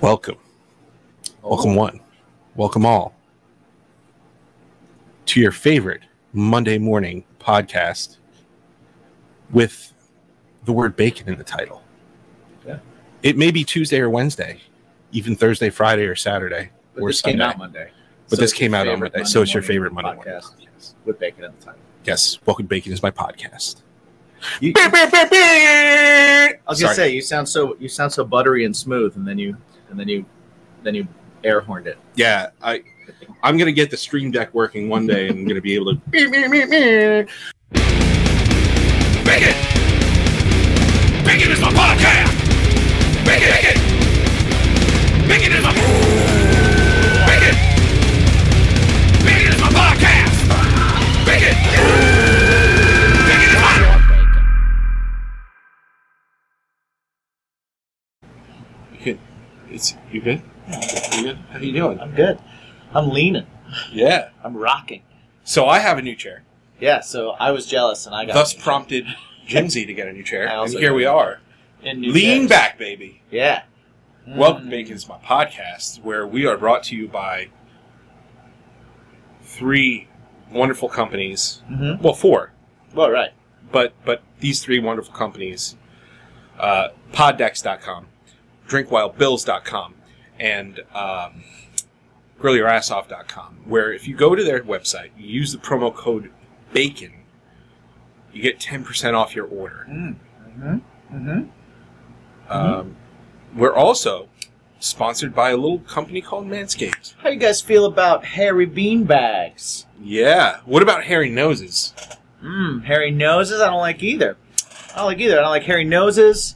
Welcome. Welcome oh. one. Welcome all to your favorite Monday morning podcast with the word bacon in the title. Yeah. It may be Tuesday or Wednesday, even Thursday, Friday, or Saturday, But or this Sunday. came out Monday. But this came out on favorite Monday, so it's your favorite Monday morning podcast podcast. with bacon at the time. Yes, Welcome Bacon is my podcast. You, I was Sorry. gonna say you sound so you sound so buttery and smooth, and then you and then you then you air horned it. Yeah, I I'm gonna get the stream deck working one day and I'm gonna be able to Bacon! Bacon is my podcast! Is my... It's you good? You good? How you doing? I'm good. I'm leaning. Yeah. I'm rocking. So I have a new chair. Yeah. So I was jealous, and I got Thus prompted Jimsy to get a new chair. And here we are. in new Lean chairs. back, baby. Yeah. Welcome Mm. Bacon is my podcast, where we are brought to you by three wonderful companies. Mhm. Well, four. Well, right. but but these three wonderful companies uh, poddex.com drinkwildbills.com and um, grillyourassoff.com where if you go to their website you use the promo code bacon you get 10% off your order Mm-hmm. Mm-hmm. um, we're also sponsored by a little company called manscaped How you guys feel about hairy bean bags? yeah what about hairy noses Mmm, hairy noses. I don't like either. I don't like either. I don't like hairy noses.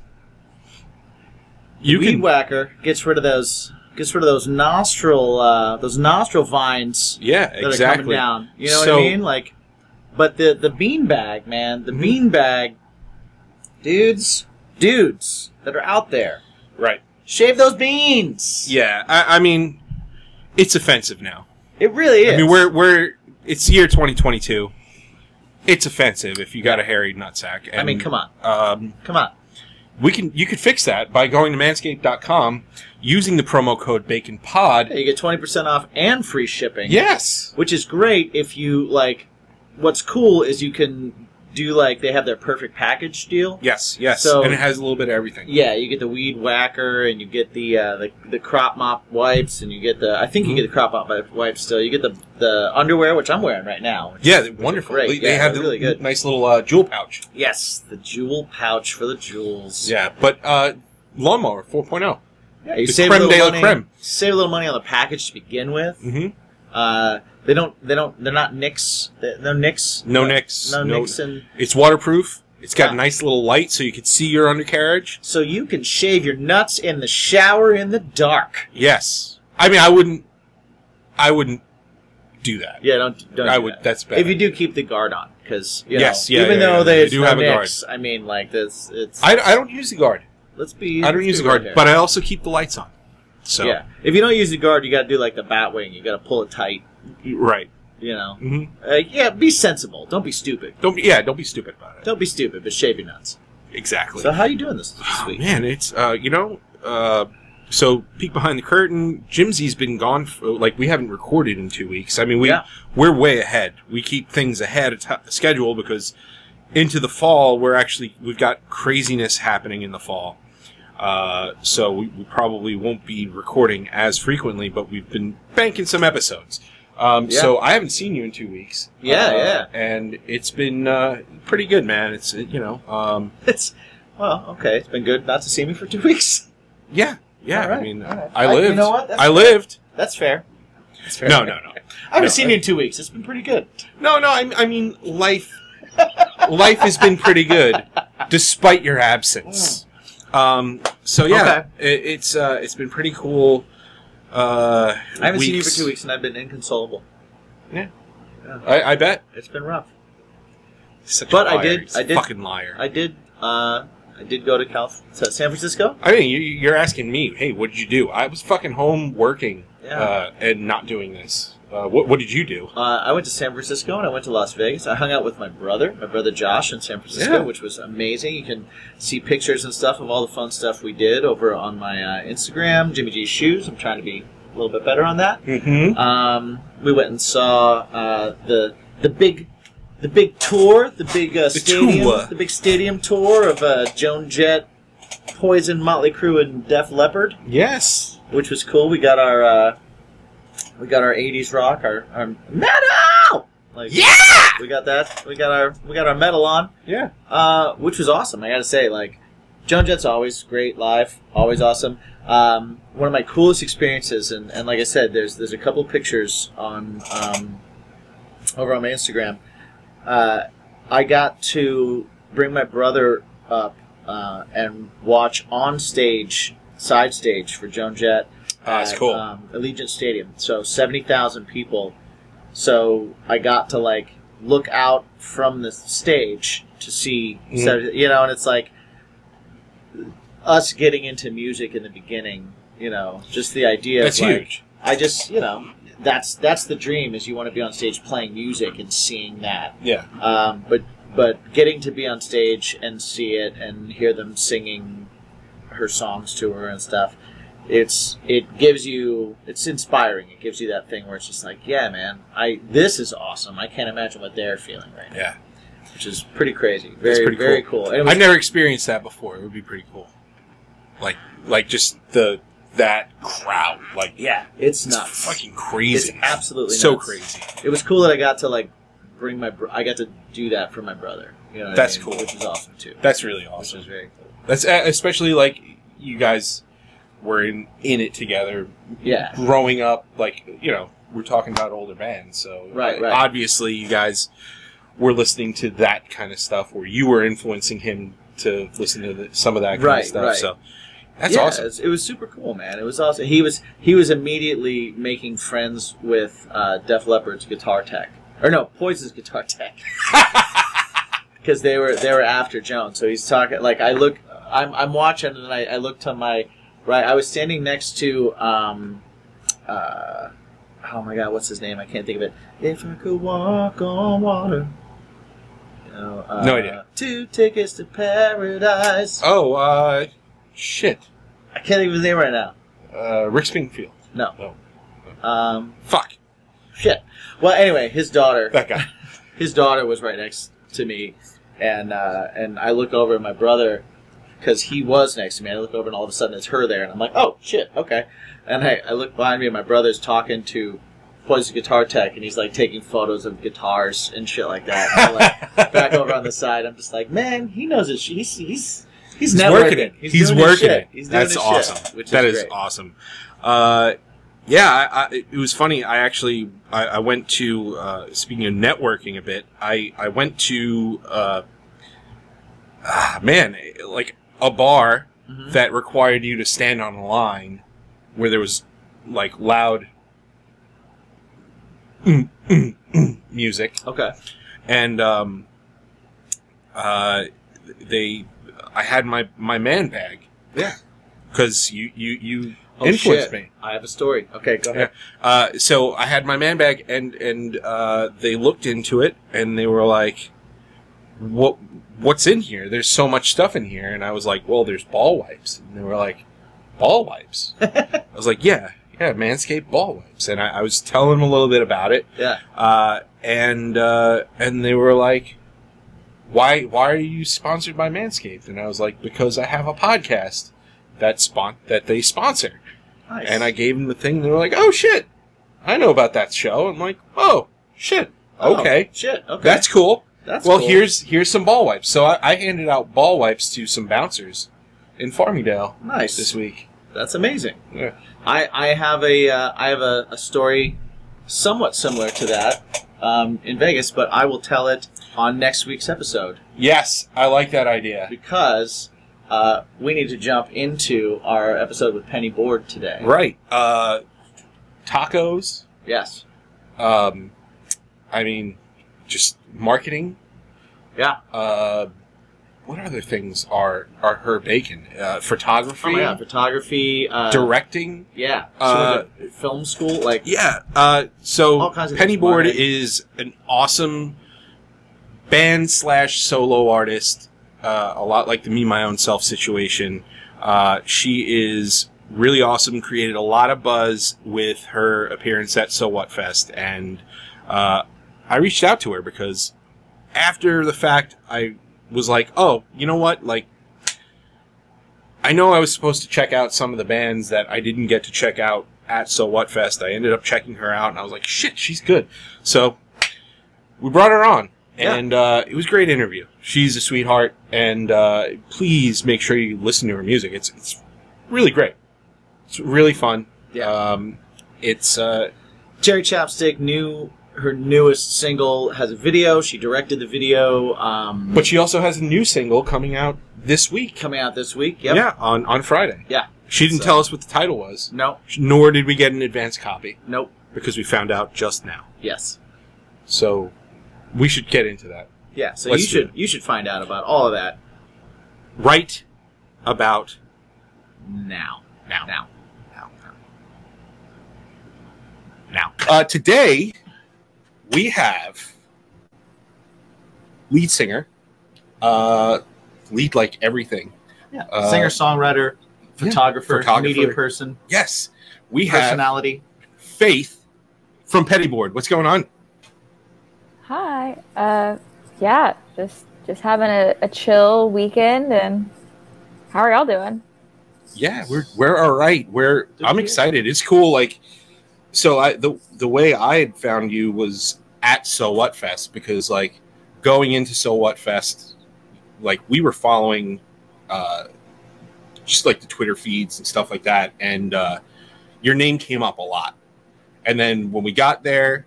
You Weed can whacker gets rid of those gets rid of those nostril uh, those nostril vines yeah that are exactly coming down. You know what So- I mean? Like, but the the bean bag, man, the Mhm. bean bag, dudes, dudes that are out there, right shave those beans. yeah I, I mean it's offensive now it really is. I mean, we're we're it's year 2022. It's offensive if you got a hairy nutsack. I mean, come on, Um, come on. We can you could fix that by going to manscaped.com using the promo code BaconPod. Yeah, you get twenty percent off and free shipping. Yes. which is great if you like. What's cool is you can do like they have their perfect package deal. Yes. Yes. So- and it has a little bit of everything. Yeah, you get the weed whacker, and you get the uh, the, the crop mop wipes, and you get the I think you Mhm. get the crop mop wipes still. You get the the underwear, which I'm wearing right now. which- Yeah, wonderful. They, they Yeah, have the really good. nice little uh, jewel pouch. Yes, the jewel pouch for the jewels. Yeah, but uh, lawnmower 4.0. yeah you The save creme a little money. creme. Save a little money on the package to begin with. Mm-hmm. Uh, they don't. They don't. They're not nicks. No nicks. No nicks. No, No- nicks, and It's waterproof. It's got Yeah. a nice little light so you can see your undercarriage. so you can shave your nuts in the shower in the dark. Yes. I mean, I wouldn't. I wouldn't do that. Yeah, don't. don't I do would. that. That's bad. If you do, keep the guard on, because you know, Yes, yeah, even yeah, though yeah, they do no have a guard. I mean, like this, it's. I, I don't use the guard. let's be. I don't use the guard, right but I also keep the lights on. So yeah, if you don't use the guard, you got to do like the bat wing. You got to pull it tight. Right. You know. hmm Uh, yeah, be sensible. Don't be stupid. Don't be, yeah. Don't be stupid about it. Don't be stupid, but shave your nuts. Exactly. So how are you doing this, this Oh, week? man, it's uh, you know, uh, so peek behind the curtain. Jimsy's been gone. For, like we haven't recorded in two weeks. I mean, we Yeah. we're way ahead. We keep things ahead of t- schedule because into the fall we're actually we've got craziness happening in the fall. Uh, so we, we probably won't be recording as frequently, but we've been banking some episodes. Um, Yeah. So I haven't seen you in two weeks. Yeah, Uh, yeah. and it's been uh, pretty good, man. It's uh, you know, um, It's well, okay. It's been good not to see me for two weeks. Yeah, yeah. Right, I mean, all right. I I- you know what? That's I fair. lived. That's fair. That's fair. No, no, no, I haven't No, seen I- you in two weeks. It's been pretty good. no, no. I, I mean, life. life has been pretty good, despite your absence. Um. So yeah, it, it's uh, it's been pretty cool. Uh, I haven't seen you for weeks. two weeks, and I've been inconsolable. Yeah. I, I bet. It's been rough. Such a But I liar. did- He's I a did- Fucking liar. I did. Uh, I did go to Calif- to San Francisco. I mean, you, you're asking me, hey, what did you do? I was fucking home working Yeah. uh, and not doing this. Uh, what, what did you do? Uh, I went to San Francisco and I went to Las Vegas. I hung out with my brother, my brother Josh, in San Francisco, Yeah. which was amazing. You can see pictures and stuff of all the fun stuff we did over on my uh, Instagram, Jimmy G's Shoes. I'm trying to be a little bit better on that. Mm-hmm. Um, we went and saw uh, the the big the big tour, the big uh, stadium, tour. the big stadium tour of uh, Joan Jett, Poison, Motley Crue, and Def Leppard, Yes. which was cool. We got our uh, we got our '80s rock, our, our metal. Like, Yeah! we got that. We got our we got our metal on, Yeah. uh, which was awesome. I got to say, like Joan Jett's always great live, always awesome. Um, one of my coolest experiences, and, and like I said, there's there's a couple pictures on um, over on my Instagram. Uh, I got to bring my brother up uh, and watch on stage, side stage for Joan Jett. Ah, that's at, cool. Um, Allegiant Stadium. So seventy thousand people. So I got to like look out from the stage to see, Mhm. 70 you know, and it's like us getting into music in the beginning. You know, just the idea. That's of, like, huge. I just, you know, that's that's the dream is you want to be on stage playing music and seeing that. Yeah. Um, but but getting to be on stage and see it and hear them singing her songs to her and stuff, it's it gives you it's inspiring. It gives you that thing where it's just like, yeah, man, I this is awesome. I can't imagine what they're feeling right now, Yeah. which is pretty crazy. Very pretty very cool. And was, I've never experienced that before. It would be pretty cool. Like, like just the that crowd. Like, yeah, it's it's nuts. fucking crazy. It's absolutely so nuts. crazy. It was cool that I got to like bring my br- I got to do that for my brother. You know, what I That's mean? cool. which is awesome too. That's really Which awesome. is very cool. That's especially like you guys were in in it together, Yeah. growing up. Like you know, we're talking about older bands, so Right, right. Obviously, you guys were listening to that kind of stuff, where you were influencing him to listen to the, some of that kind Right, of stuff. right. So that's yeah, awesome. It was, super cool, man. It was awesome. He was he was immediately making friends with uh, Def Leppard's guitar tech, or no, Poison's guitar tech, because they were they were after Joan. So he's talking like I look, I'm I'm watching, and I, I look to my right. I was standing next to um, uh, oh my god, what's his name? I can't think of it. If I could walk on water. You know, uh, No idea. Two tickets to paradise. Oh, uh, shit. I can't think of his name right now. Uh, Rick Springfield. No. Oh. Um, Fuck shit. Well, anyway, his daughter, that guy. his daughter was right next to me, and uh, and I look over at my brother because he was next to me. I look over, and all of a sudden it's her there, and I'm like, oh shit, okay. And I, I look behind me, and my brother's talking to Poison Guitar Tech, and he's like taking photos of guitars and shit like that. And I'm like, back over on the side, I'm just like, man, he knows his shit. He's he's he's, He's networking. working it. He's, doing his working it. He's doing That's awesome. shit, which That is, is awesome. Uh, yeah, I, I, it was funny. I actually I, I went to uh, speaking of networking a bit. I I went to uh, ah, man like a bar Mhm. that required you to stand on a line where there was like loud mm, mm, mm music Okay. and um, uh, they I had my my man bag. Yeah. Because you you you Oh, influenced shit. me. I have a story. Okay, go ahead. Uh, so I had my man bag, and and uh, they looked into it, and they were like, "What what's in here? There's so much stuff in here." And I was like, "Well, there's ball wipes." And they were like, "Ball wipes?" I was like, "Yeah, yeah, Manscaped ball wipes." And I, I was telling them a little bit about it, Yeah. uh, and uh, and they were like, "Why why are you sponsored by Manscaped?" And I was like, "Because I have a podcast that spon- that they sponsor." Nice. And I gave them the thing. And they were like, "Oh shit, I know about that show." I'm like, "Oh shit, Oh, okay, shit. Okay. that's cool." That's well, cool. here's here's some ball wipes. So I, I handed out ball wipes to some bouncers in Farmingdale nice. this week. That's amazing. Yeah. I I have a uh, I have a, a story somewhat similar to that um, in Vegas, but I will tell it on next week's episode Yes, I like that idea. because uh, we need to jump into our episode with Pennyboard today. Right. Uh, tacos. Yes. Um, I mean, just marketing. Yeah. Uh, what other things are are her bacon? Uh, photography, Oh my god, photography, uh, directing. yeah, Uh, film school, like Yeah. Uh, so All kinds of things. Pennyboard is an awesome band slash solo artist. Uh, a lot like the me my own self situation. Uh, she is really awesome. Created a lot of buzz with her appearance at So What Fest, and uh, I reached out to her because after the fact, I was like, "Oh, you know what? Like, I know I was supposed to check out some of the bands that I didn't get to check out at So What Fest. I ended up checking her out, and I was like, shit, she's good. So we brought her on, Yeah. and uh, it was a great interview. She's a sweetheart, and uh, please make sure you listen to her music. It's it's really great. It's really fun. Yeah. Um, it's uh, Cherry Chapstick knew her newest single has a video. She directed the video. Um, but she also has a new single coming out this week. coming out this week. Yep. Yeah, on on Friday. Yeah. She didn't So- tell us what the title was, No. nor did we get an advance copy Nope. because we found out just now. Yes. So we should get into that Yeah. So Let's you do should it. you should find out about all of that right about now. now. Now. Now, uh, today we have lead singer, uh, lead like everything. Yeah. Uh, Singer, songwriter, photographer, photographer. media person, Yes, we have personality. Faith from Pennyboard. What's going on? Hi. Uh, yeah, just just having a, a chill weekend, and how are y'all doing? Yeah, we're we're all right. We're I'm excited. It's cool. Like, so I the the way I had found you was at So What Fest because like going into So What Fest, like we were following, uh, just like the Twitter feeds and stuff like that, and uh, your name came up a lot. And then when we got there,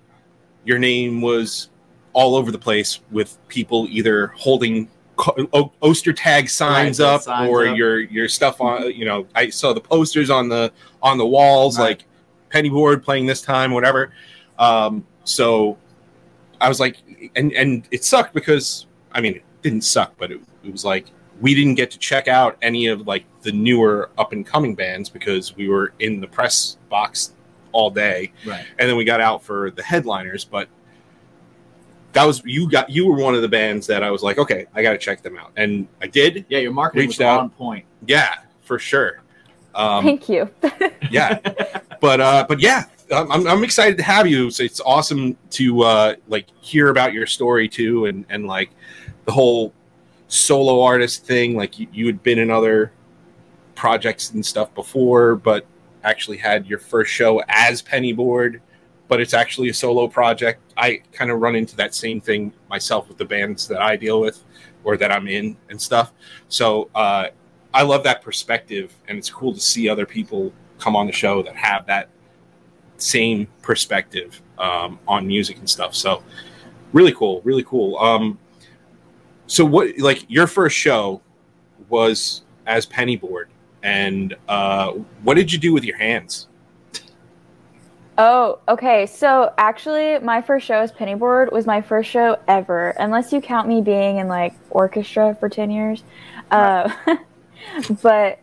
your name was all over the place with people either holding co- o- Oster tag signs Right, up signs or up. your your stuff on. You know, I saw the posters on the on the walls Right. like Pennyboard playing this time, whatever. Um, so I was like, and and it sucked because I mean, it didn't suck, but it, it was like we didn't get to check out any of like the newer up and coming bands because we were in the press box all day Right. and then we got out for the headliners but that was you got you were one of the bands that i was like okay i gotta check them out and i did Yeah, your marketing Reached was out. on point. yeah for sure um, Thank you. yeah. But uh but yeah I'm, I'm- excited to have you. So it's awesome to uh like hear about your story too and and like the whole solo artist thing. Like you, you had been in other projects and stuff before but actually had your first show as pennyboard but it's actually a solo project. I kind of run into that same thing myself with the bands that i deal with or that i'm in and stuff. So uh I love that perspective, and it's cool to see other people come on the show that have that same perspective um, on music and stuff. So, really cool, really cool. Um, so, what like your first show was as Pennyboard, and uh, what did you do with your hands? Oh, okay. So actually, my first show as Pennyboard was my first show ever, unless you count me being in like orchestra for ten years. Uh, but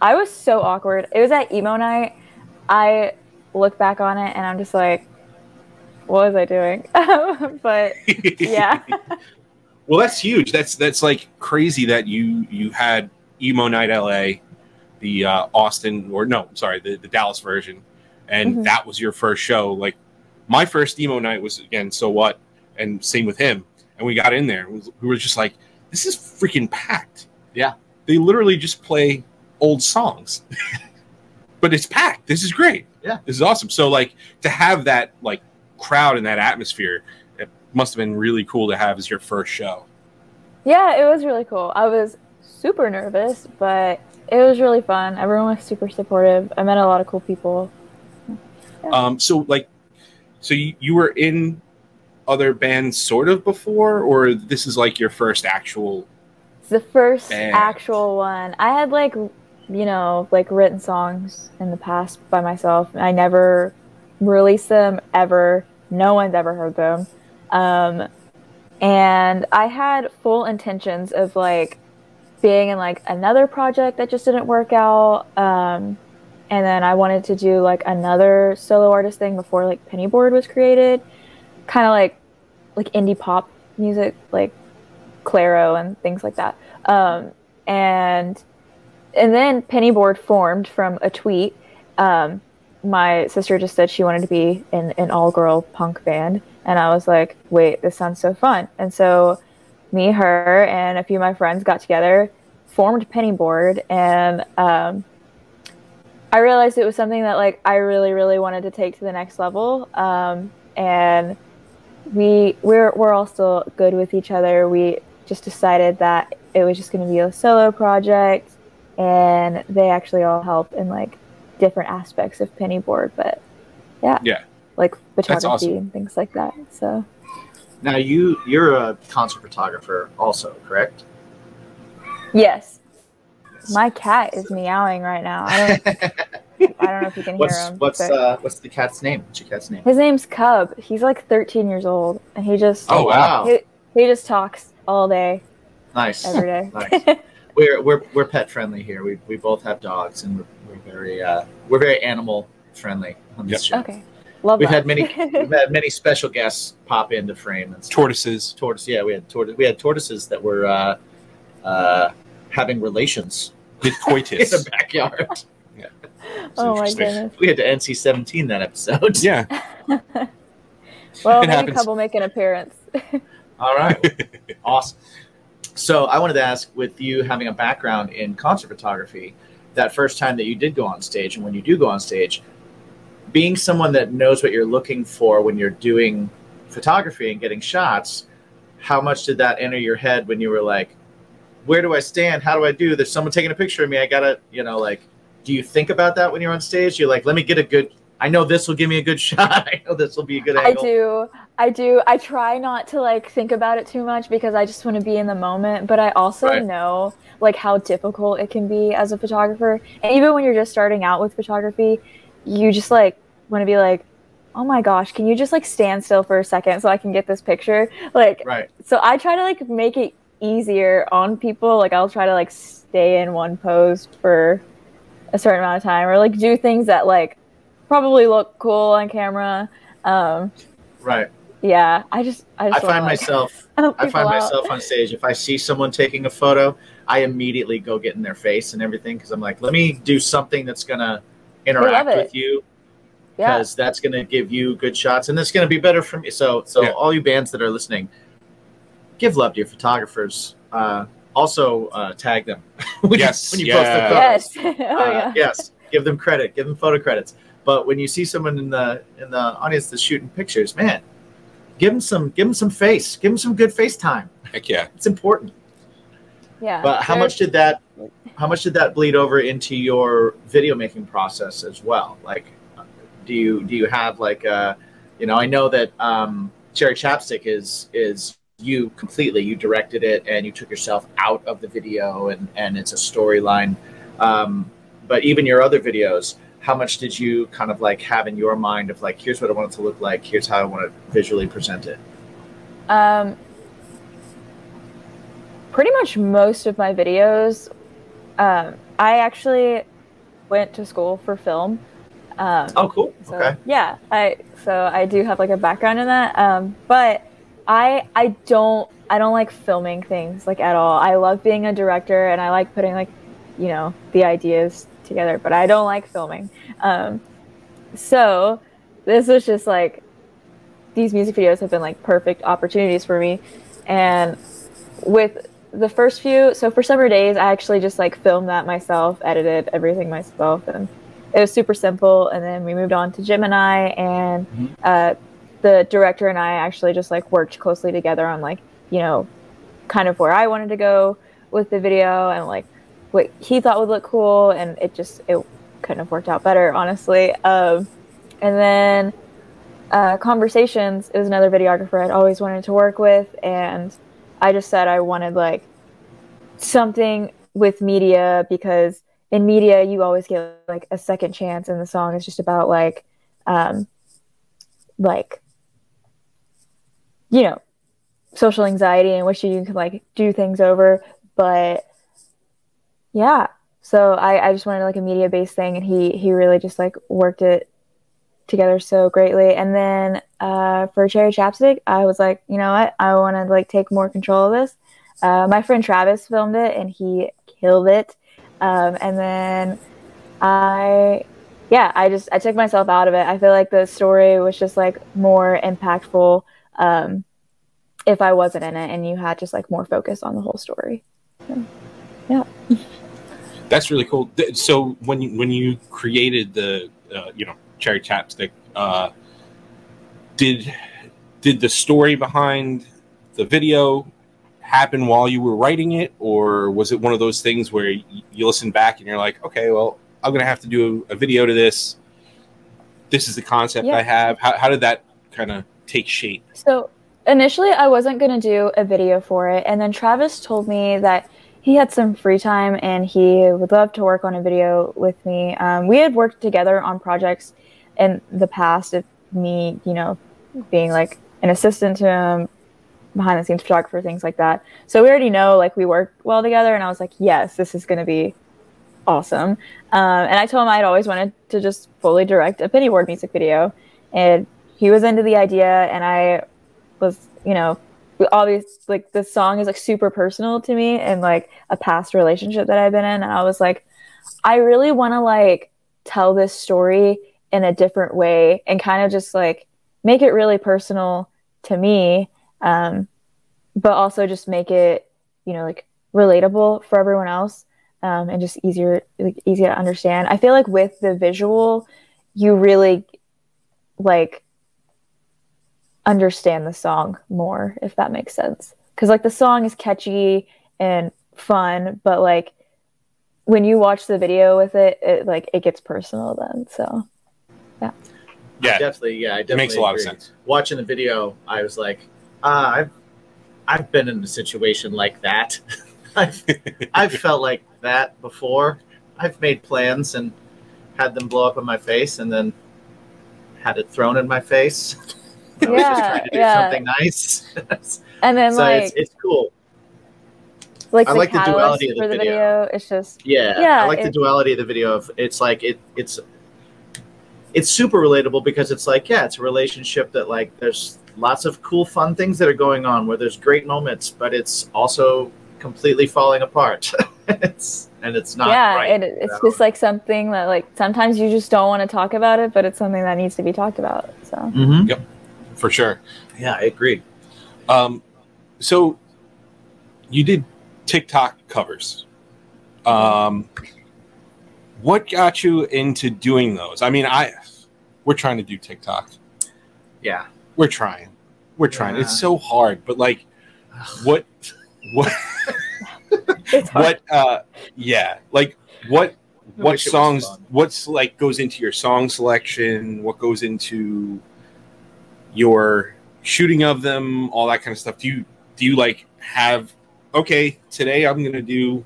I was so awkward. It was at emo night. I look back on it and I'm just like, what was I doing? but yeah, Well, that's huge. That's that's like crazy that you you had emo night LA, the uh, Austin or no, sorry, the, the Dallas version, and Mhm. that was your first show. Like my first emo night was again. So what? And same with him. And we got in there. We were just like, this is freaking packed. Yeah. They literally just play old songs, but it's packed. This is great. Yeah. this is awesome. So like to have that like crowd and that atmosphere, it must have been really cool to have as your first show. yeah, it was really cool. I was super nervous, but it was really fun. Everyone was super supportive. I met a lot of cool people. Um, so like, so you, you were in other bands sort of before, or this is like your first actual? The first actual one. I had like, you know, like written songs in the past by myself. I never released them ever. No one's ever heard them. Um, and I had full intentions of like being in like another project that just didn't work out. Um, and then I wanted to do like another solo artist thing before like Pennyboard was created, kind of like like indie pop music, like Clairo and things like that. Um, and and then Pennyboard formed from a tweet. Um, my sister just said she wanted to be in an all girl punk band, and I was like, wait, this sounds so fun. And so me, her, and a few of my friends got together, formed Pennyboard, and um, I realized it was something that like I really, really wanted to take to the next level. Um, and we we're we're all still good with each other. We just decided that it was just going to be a solo project, and they actually all help in like different aspects of Pennyboard. But yeah, Yeah. like photography awesome. and things like that. So Now you you're a concert photographer also, correct? yes, my cat is meowing right now. I don't I don't know if you can what's hear him. what's but- uh what's the cat's name? What's your cat's name? His name's Cub. He's like 13 years old, and he just Oh, wow. he, he just talks all day, Nice. every day. Nice. We're we're we're pet friendly here. We we both have dogs and we're, we're very uh we're very animal friendly on this show. okay, love We've that. had many we've had many special guests pop into frame and stuff. Tortoises. tortoise. Yeah, we had tortoise. We had tortoises that were uh, uh, having relations With coitus in the backyard. yeah. oh my goodness. we had to NC seventeen that episode. yeah. Well, It maybe happens. Cub will make an appearance. All right. awesome. So I wanted to ask, with you having a background in concert photography, that first time that you did go on stage, and when you do go on stage, being someone that knows what you're looking for when you're doing photography and getting shots, how much did that enter your head when you were like, where do I stand? How do I do? There's someone taking a picture of me. I gotta, you know, like, do you think about that when you're on stage? You're like, let me get a good. I know this will give me a good shot. I know this will be a good Angle. I do. I do. I try not to like think about it too much because I just want to be in the moment. But I also Right. know like how difficult it can be as a photographer. And even when you're just starting out with photography, you just like want to be like, oh my gosh, can you just like stand still for a second so I can get this picture? Like, Right. so I try to like make it easier on people. Like I'll try to like stay in one pose for a certain amount of time or like do things that like probably look cool on camera. Um, Right. Yeah, I just I I find like, myself help I people find out. myself on stage if I see someone taking a photo, I immediately go get in their face and everything because I'm like, let me do something that's gonna interact with you yeah. because that's gonna give you good shots and it's gonna be better for me. So, so Yeah. all you bands that are listening, give love to your photographers. Uh, also, uh, tag them when Yes, you, when you post their yeah. photos. Yes. oh Uh. Yes, give them credit, give them photo credits. But when you see someone in the in the audience that's shooting pictures, man, give him some give him some face, give him some good face time. Heck yeah. It's important. Yeah. But how much did that how much did that bleed over into your video making process as well? Like, do you do you have like uh, you know, I know that um, Cherry Chapstick is is you completely. You directed it and you took yourself out of the video and and it's a storyline. Um, but even your other videos, how much did you kind of like have in your mind of like, here's what I want it to look like, here's how I want to visually present it? Um, pretty much most of my videos, um, I actually went to school for film. Um, Oh, cool. So, okay. Yeah, I so I do have like a background in that. Um, but I I don't I don't like filming things like at all. I love being a director and I like putting like you know the ideas together, but I don't like filming. Um, so this was just like these music videos have been like perfect opportunities for me, and with the first few so for summer days i actually just like filmed that myself edited everything myself and it was super simple and then we moved on to gemini and Mhm. uh, the director and i actually just like worked closely together on like you know kind of where i wanted to go with the video and like what he thought would look cool and it just it couldn't have worked out better honestly um, and then uh, conversations is another videographer i'd always wanted to work with and i just said i wanted like something with media because in media you always get like a second chance and the song is just about like um like you know social anxiety and wishing you could like do things over. But yeah, so I, I just wanted like a media based thing, and he he really just like worked it together so greatly. And then uh, for Cherry Chapstick, I was like, you know what, I want to like take more control of this. Uh, my friend Travis filmed it, and he killed it. Um, and then I, yeah, I just I took myself out of it. I feel like the story was just like more impactful um, if I wasn't in it, and you had just like more focus on the whole story. So, yeah. That's really cool. So when you when you created the uh, you know cherry chapstick, uh, did did the story behind the video happen while you were writing it, or was it one of those things where you, listen back and you're like, okay, well, I'm gonna have to do a video to this. This is the concept Yeah. I have. How, how did that kind of take shape? So initially, I wasn't going to do a video for it. And then Travis told me that he had some free time and he would love to work on a video with me. Um, we had worked together on projects in the past of me, you know, being like an assistant to him, behind the scenes photographer, things like that. So we already know like we work well together. And I was like, yes, this is going to be awesome. Um, and I told him I'd always wanted to just fully direct a Pennyboard music video. And he was into the idea, and I was, you know, obvious like the song is like super personal to me and like a past relationship that I've been in. And I was like, I really want to like tell this story in a different way and kind of just like make it really personal to me, um, but also just make it, you know, like relatable for everyone else um, and just easier, like easy to understand. I feel like with the visual, you really like understand the song more if that makes sense because like the song is catchy and fun but like when you watch the video with it it like it gets personal then so Yeah, Yeah. definitely. Yeah, I it makes a lot of sense. Watching the video, I was like, uh, I've I've been in a situation like that. I've I've felt like that before. I've made plans and had them blow up in my face, and then had it thrown in my face. I was just Yeah, trying to do yeah. something nice. and then so like it's, it's cool. like I the like the duality of the for the video. video. it's just Yeah, Yeah, I like the duality of the video. Of it's like it it's it's super relatable because it's like yeah, it's a relationship that like there's lots of cool fun things that are going on where there's great moments, but it's also completely falling apart. it's and it's not yeah right. it, it's know? just like something that like sometimes you just don't want to talk about it but it's something that needs to be talked about so Mhm. For sure. Yeah, I agree. Um, so you did TikTok covers. Um, what got you into doing those? I mean, I we're trying to do TikTok. Yeah. We're trying. We're trying. Yeah. It's so hard, but like, what, what, what? Uh, yeah, like what? What wish it was songs? What's like goes into your song selection? What goes into your shooting of them? All that kind of stuff. Do you do you like have? Okay, today I'm gonna do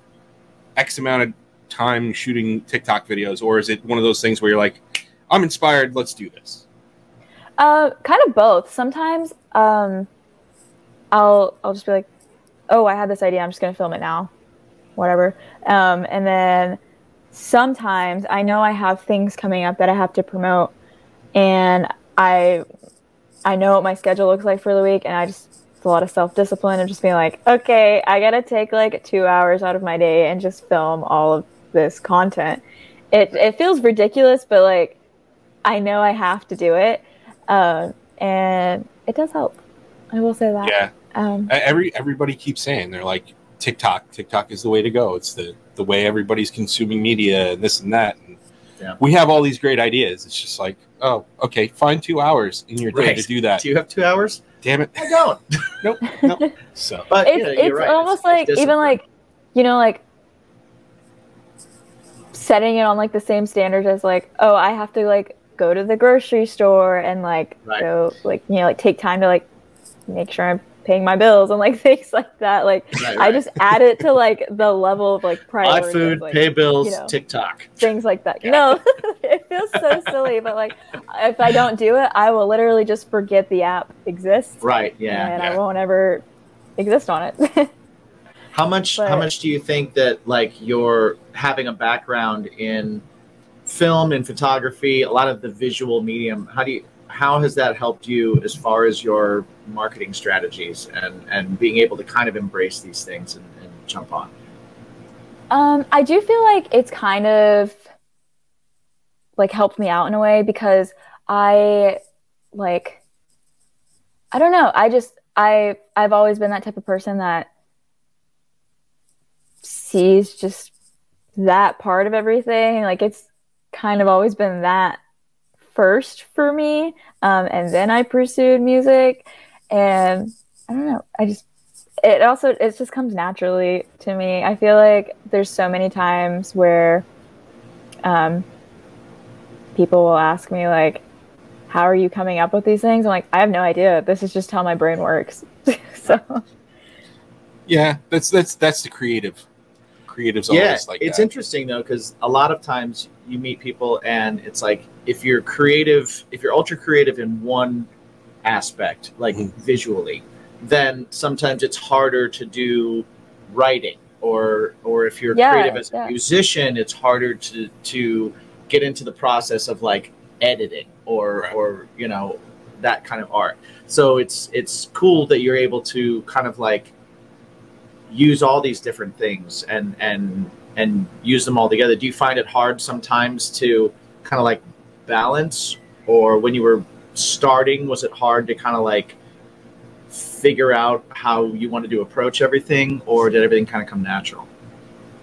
X amount of time shooting TikTok videos, or is it one of those things where you're like, I'm inspired, let's do this? Uh, kind of both. Sometimes um, I'll I'll just be like, oh, I had this idea. I'm just gonna film it now, whatever. Um, and then sometimes I know I have things coming up that I have to promote, and I I know what my schedule looks like for the week, and I just it's a lot of self discipline and just being like, okay, I gotta take like two hours out of my day and just film all of this content. It it feels ridiculous, but like I know I have to do it, um, and it does help. I will say that. Yeah, Um, every everybody keeps saying they're like TikTok. TikTok is the way to go. It's the the way everybody's consuming media and this and that. And Yeah. We have all these great ideas. It's just like, oh, okay, find two hours in your day Right. to do that. Do you have two hours? Damn it. I don't. Nope. Nope. So But it's yeah, it's right. almost it's like even like you know like setting it on like the same standards as like oh I have to like go to the grocery store and like Right. go like you know like take time to like make sure I'm paying my bills and like things like that like Right, I just add it to like the level of like buy food, like, pay bills, you know. TikTok. things like that. No, it feels so silly, but like if I don't do it, I will literally just forget the app exists Right. Yeah. and yeah. I won't ever exist on it. How much? how much do you think that like you're having a background in film and photography, a lot of the visual medium? How do you? How has that helped you as far as your marketing strategies and and being able to kind of embrace these things and, and jump on? Um, I do feel like it's kind of like helped me out in a way because I like I don't know. I just I I've always been that type of person that sees just that part of everything. Like it's kind of always been that first for me. Um, and then I pursued music and I don't know. I just it also it just comes naturally to me. I feel like there's so many times where um people will ask me like how are you coming up with these things? I'm like I have no idea. This is just how my brain works. so Yeah, that's that's that's the creative. Creatives yeah, always like it's that. interesting though because a lot of times you meet people and it's like if you're creative, if you're ultra creative in one aspect, like Mhm. visually, then sometimes it's harder to do writing or or if you're Yeah, creative as a musician, it's harder to to get into the process of like editing or Right. or you know that kind of art. So it's it's cool that you're able to kind of like use all these different things and and and use them all together. Do you find it hard sometimes to kind of like balance, or when you were starting, was it hard to kind of like figure out how you wanted to approach everything, or did everything kind of come natural?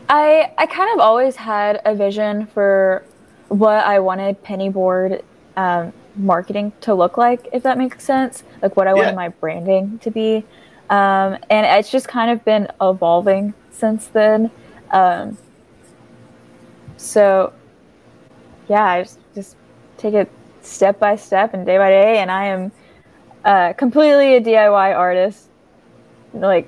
I I kind of always had a vision for what I wanted Pennyboard um, marketing to look like, if that makes sense. Like what I Yeah. wanted my branding to be, um, and it's just kind of been evolving since then. Um, so, yeah, I just just take it step by step and day by day, and I am uh, completely a DIY artist, like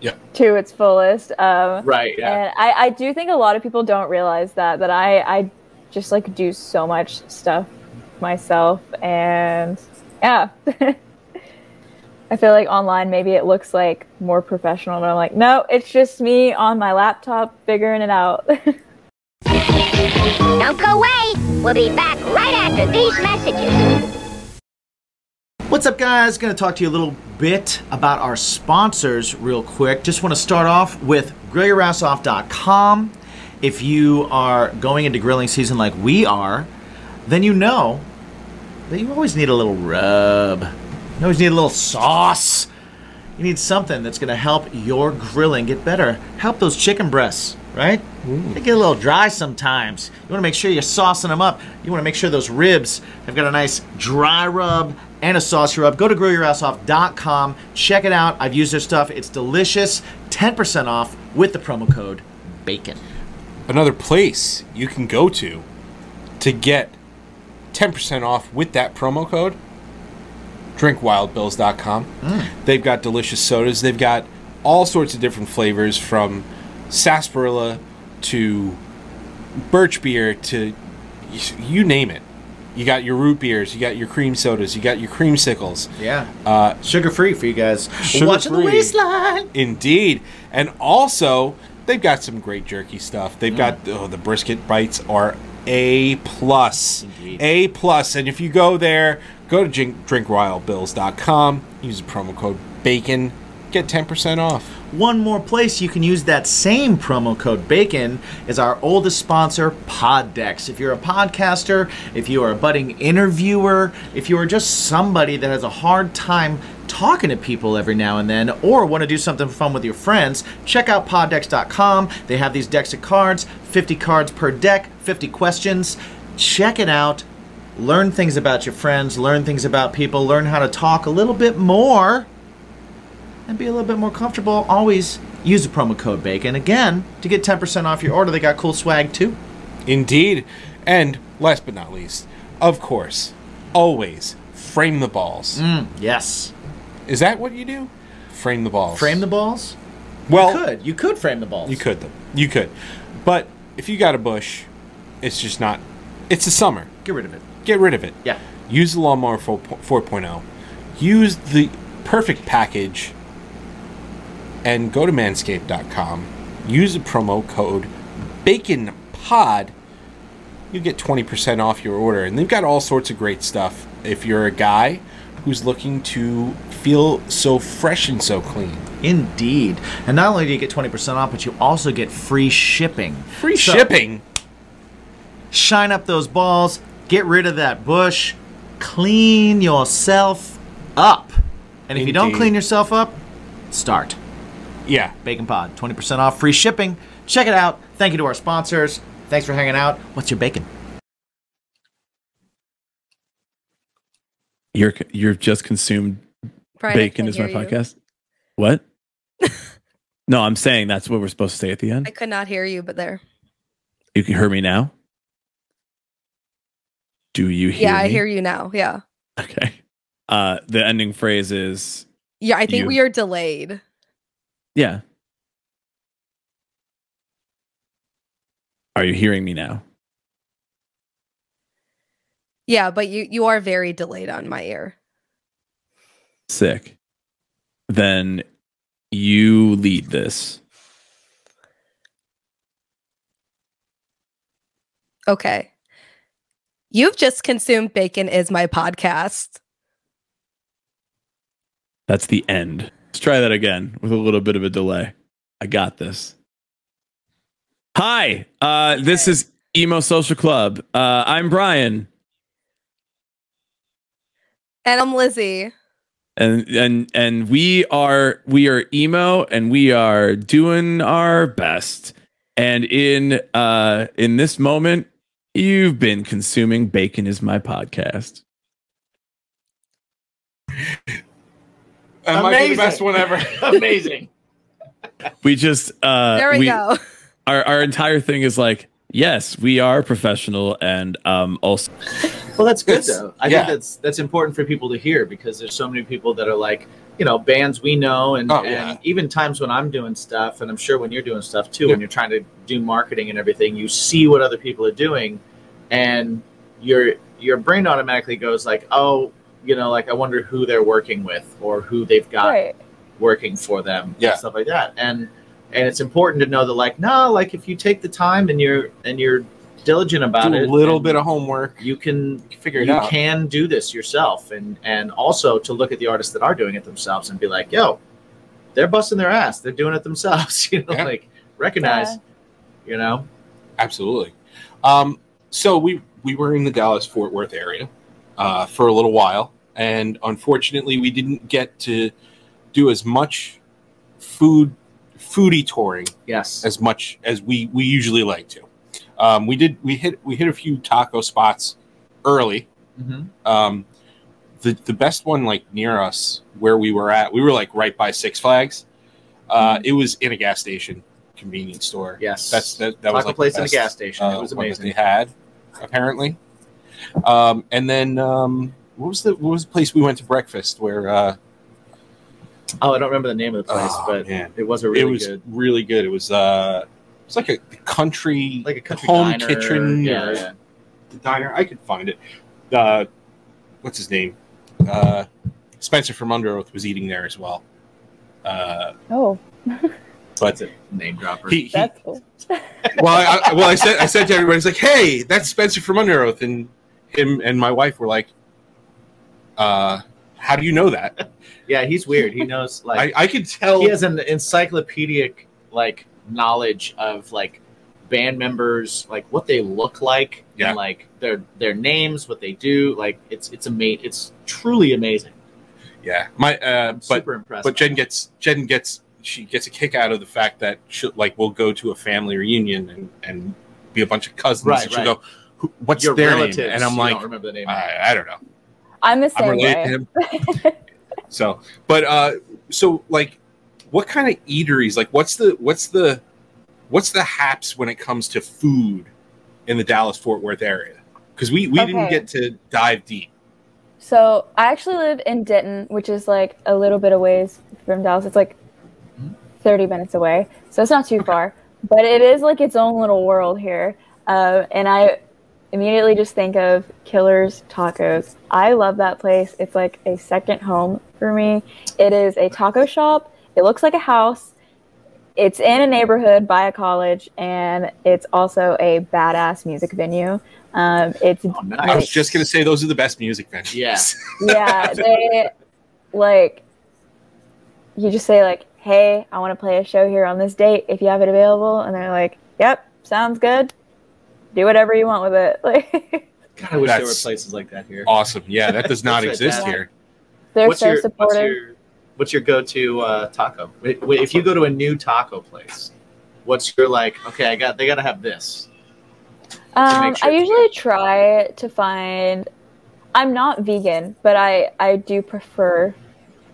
Yeah. to its fullest. Um, Right. Yeah. and I, I do think a lot of people don't realize that that I, I just like do so much stuff myself and yeah. I feel like online maybe it looks like more professional, but I'm like, no, it's just me on my laptop figuring it out. Don't go away. We'll be back right after these messages. What's up, guys? Going to talk to you a little bit about our sponsors, real quick. Just want to start off with grillyourassoff.com. If you are going into grilling season like we are, then you know that you always need a little rub. You always need a little sauce. You need something that's going to help your grilling get better. Help those chicken breasts, right? Mm. They get a little dry sometimes. You want to make sure you're saucing them up. You want to make sure those ribs have got a nice dry rub and a saucy rub. Go to grillyourassoff.com. Check it out. I've used their stuff. It's delicious. 10% off with the promo code BACON. Another place you can go to to get 10% off with that promo code drinkwildbills.com. They've got delicious sodas. They've got all sorts of different flavors from sarsaparilla to birch beer to you name it. You got your root beers, you got your cream sodas, you got your creamsicles. Yeah. Uh, Sugar free for you guys. Sugar Watching the waistline. Indeed. And also, they've got some great jerky stuff. They've got oh, the brisket bites are A plus. Indeed. A plus. And if you go there, go to drink, drinkwildbills.com, use the promo code BACON, get 10% off. One more place you can use that same promo code BACON is our oldest sponsor, Poddex. If you're a podcaster, if you are a budding interviewer, if you are just somebody that has a hard time talking to people every now and then, or want to do something fun with your friends, check out poddex.com. They have these decks of cards, 50 cards per deck, 50 questions. Check it out. Learn things about your friends, learn things about people, learn how to talk a little bit more and be a little bit more comfortable, always use the promo code BACON. Again, to get 10% off your order, they got cool swag too. Indeed. And last but not least, of course, always frame the balls. Mm, yes. Is that what you do? Frame the balls. Frame the balls? well, you could. You could frame the balls. You could them. You could. But if you got a bush, it's just not. It's the summer. Get rid of it. Get rid of it. Yeah. Use the lawnmower 4- 4.0. Use the perfect package and go to manscaped.com. Use the promo code BACONPOD. You get 20% off your order. And they've got all sorts of great stuff. If you're a guy who's looking to feel so fresh and so clean, Indeed. And not only do you get 20% off, but you also get free shipping. free So- shipping. Shine up those balls, get rid of that bush, clean yourself up. And if you don't clean yourself up, start. Yeah. Bacon Pod, 20% off, free shipping. Check it out. Thank you to our sponsors. Thanks for hanging out. What's your bacon? You're you're just consumed Brian, bacon is my you. podcast. What? no, I'm saying that's what we're supposed to say at the end. I could not hear you, but there. You can hear me now. Do you hear? Me? Yeah, I hear you now. Yeah. Okay. Uh, the ending phrase is Yeah, I think You- we are delayed. yeah. Are you hearing me now? Yeah, but you you are very delayed on my ear. Sick. Then you lead this. Okay. You've just consumed bacon is my podcast. That's the end. Let's try that again with a little bit of a delay. I got this. Hi, uh, this is Emo Social Club. Uh, I'm Brian, And I'm Lizzie. and and and we are we are emo, and we are doing our best. And in uh, in this moment, you've been consuming bacon is my podcast. That might be the best one ever. Amazing. We just uh, There we, go. Our our entire thing is like, yes, we are professional, and um, also Well, that's good It's- though. I yeah. think that's that's important for people to hear because there's so many people that are like, you know, bands we know, and, Oh, and yeah. even times when I'm doing stuff, and I'm sure when you're doing stuff too, Yeah. when you're trying to do marketing and everything, you see what other people are doing, and your your brain automatically goes like, oh, you know, like I wonder who they're working with or who they've got Right. working for them Yeah. and stuff like that and and it's important to know that like no like if you take the time and you're and you're diligent about Do it a little bit of homework. you can You can figure it you out. You can do this yourself and and also to look at the artists that are doing it themselves and be like yo they're busting their ass they're doing it themselves you know Yeah. like recognize Yeah. you know Absolutely. Um, so we we were in the Dallas Fort Worth area uh, for a little while, and unfortunately, we didn't get to do as much food foodie touring yes as much as we we usually like to. Um, we did we hit we hit a few taco spots early. hmm Um, the the best one like near us where we were at, we were like right by Six Flags. Uh, It was in a gas station convenience store. yes That's that. That was taco like the place in a gas station uh, it was amazing they had apparently. Um, and then um, what was the what was the place we went to breakfast where uh, oh i don't remember the name of the place Oh, but man. it was a really it was good really good. It was uh, it's like a country like a country home diner. kitchen yeah, or- yeah. the diner. I could find it. Uh, what's his name? Uh, Spencer from Underoath was eating there as well. Uh, Oh, but name dropper he, he that's cool. well, I, I- well, I said I said to everybody, "It's like, hey, that's Spencer from Underoath," and him and my wife were like, "Uh, how do you know that?" yeah he's weird he knows like I, I could tell. he has an encyclopedic like knowledge of like band members like what they look like Yeah. and like their their names what they do like it's it's ama- it's truly amazing yeah, my uh, I'm but super impressed but Jen gets Jen gets she gets a kick out of the fact that she like we'll go to a family reunion and and be a bunch of cousins. Right, and she'll right. go, "What's your their relatives name?" And I'm like, don't remember the name I, I don't know. I'm the I'm same related way. to him. so, but uh, so like, what kind of eateries? Like, what's the what's the what's the haps when it comes to food in the Dallas Fort Worth area? Because we we didn't get to dive deep. So I actually live in Denton, which is like a little bit away from Dallas. It's like 30 minutes away, so it's not too far. But it is like its own little world here, uh, and I immediately just think of Killer's Tacos. I love that place. It's like a second home for me. It is a taco shop. It looks like a house. it's in a neighborhood by a college, and it's also a badass music venue. Um, it's Oh, nice. I was just gonna say those are the best music venues. Yeah. yeah, they like you just say like, "Hey, I want to play a show here on this date if you have it available," and they're like, "Yep, sounds good. Do whatever you want with it." Like God, I wish there were places like that here. awesome. Yeah, that does not exist here. they're what's so your, supportive. What's your, go-to uh, taco? If you go to a new taco place, what's your like? Okay, I got. They got to have this. Um, sure I usually try to find. I'm not vegan, but I I do prefer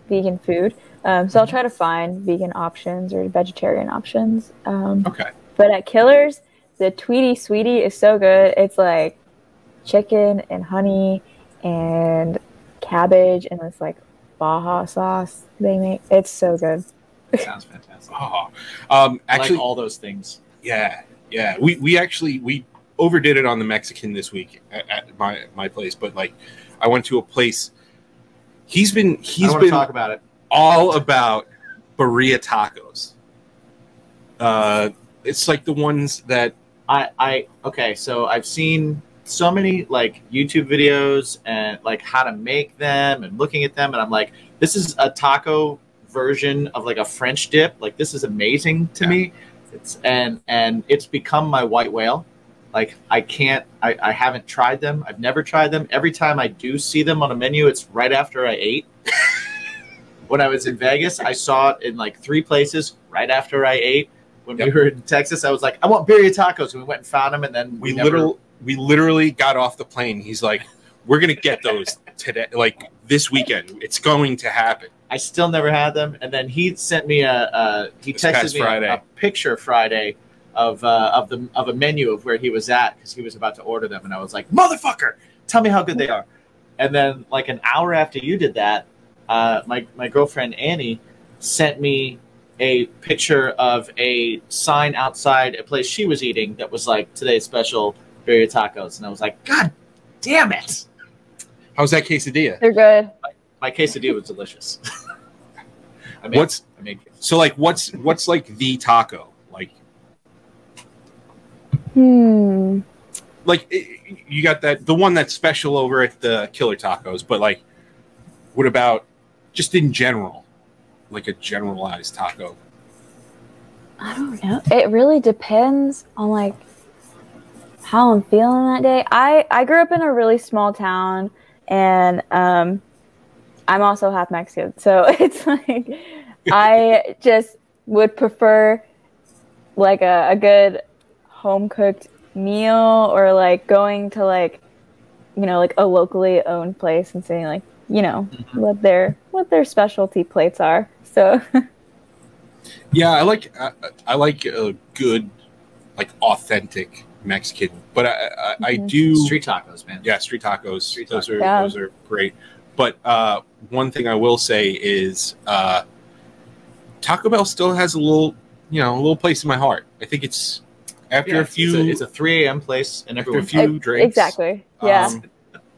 vegan food. Um, so I'll Mm-hmm. try to find vegan options or vegetarian options. Um, Okay. But at Killers, the Tweety Sweetie is so good. It's like chicken and honey and cabbage and this like Baja sauce they make. It's so good. It sounds fantastic. Oh, um, actually, like all those things. yeah, yeah. We we actually we overdid it on the Mexican this week at, at my my place, but like I went to a place. He's been he's been talk about it. all about birria tacos. Uh, it's like the ones that I, I okay, so I've seen so many like YouTube videos and like how to make them and looking at them and I'm like, this is a taco version of like a French dip. Like this is amazing to Yeah. me. It's and and it's become my white whale. Like I can't I, I haven't tried them. I've never tried them. Every time I do see them on a menu, it's right after I ate. when I was in Vegas, I saw it in like three places right after I ate. When we were in Texas, I was like, I want birria tacos. And we went and found them, and then we never- literal we literally got off the plane. He's like, "We're gonna get those today, like this weekend. It's going to happen." I still never had them. And then he sent me a, a he This texted me a, a picture Friday of uh, of the of a menu of where he was at because he was about to order them, and I was like, "Motherfucker, tell me how good they are." And then like an hour after you did that, uh, my my girlfriend Annie sent me a picture of a sign outside a place she was eating that was like today's special birria tacos, and I was like, "God damn it!" How's that quesadilla? They're good. My quesadilla was delicious. I made, What's I made so like? What's what's like the taco? Like Hmm. like i- you got that the one that's special over at the Killer Tacos, but like, what about just in general, like a generalized taco? I don't know. It really depends on like how I'm feeling that day. I I grew up in a really small town, and um, I'm also half Mexican, so it's like I just would prefer like a, a good home cooked meal or like going to like you know like a locally owned place and saying like you know what their what their specialty plates are. So Yeah, I like I, I like a good, like authentic Mexican, but I I, I Mhm. do street tacos, man. yeah street tacos. Street those tacos. are Yeah. those are great. But uh, one thing I will say is uh, Taco Bell still has a little you know a little place in my heart. I think it's after Yeah, a few It's a, it's a 3 a.m. place, and after a few Ex- drinks. exactly yeah. um,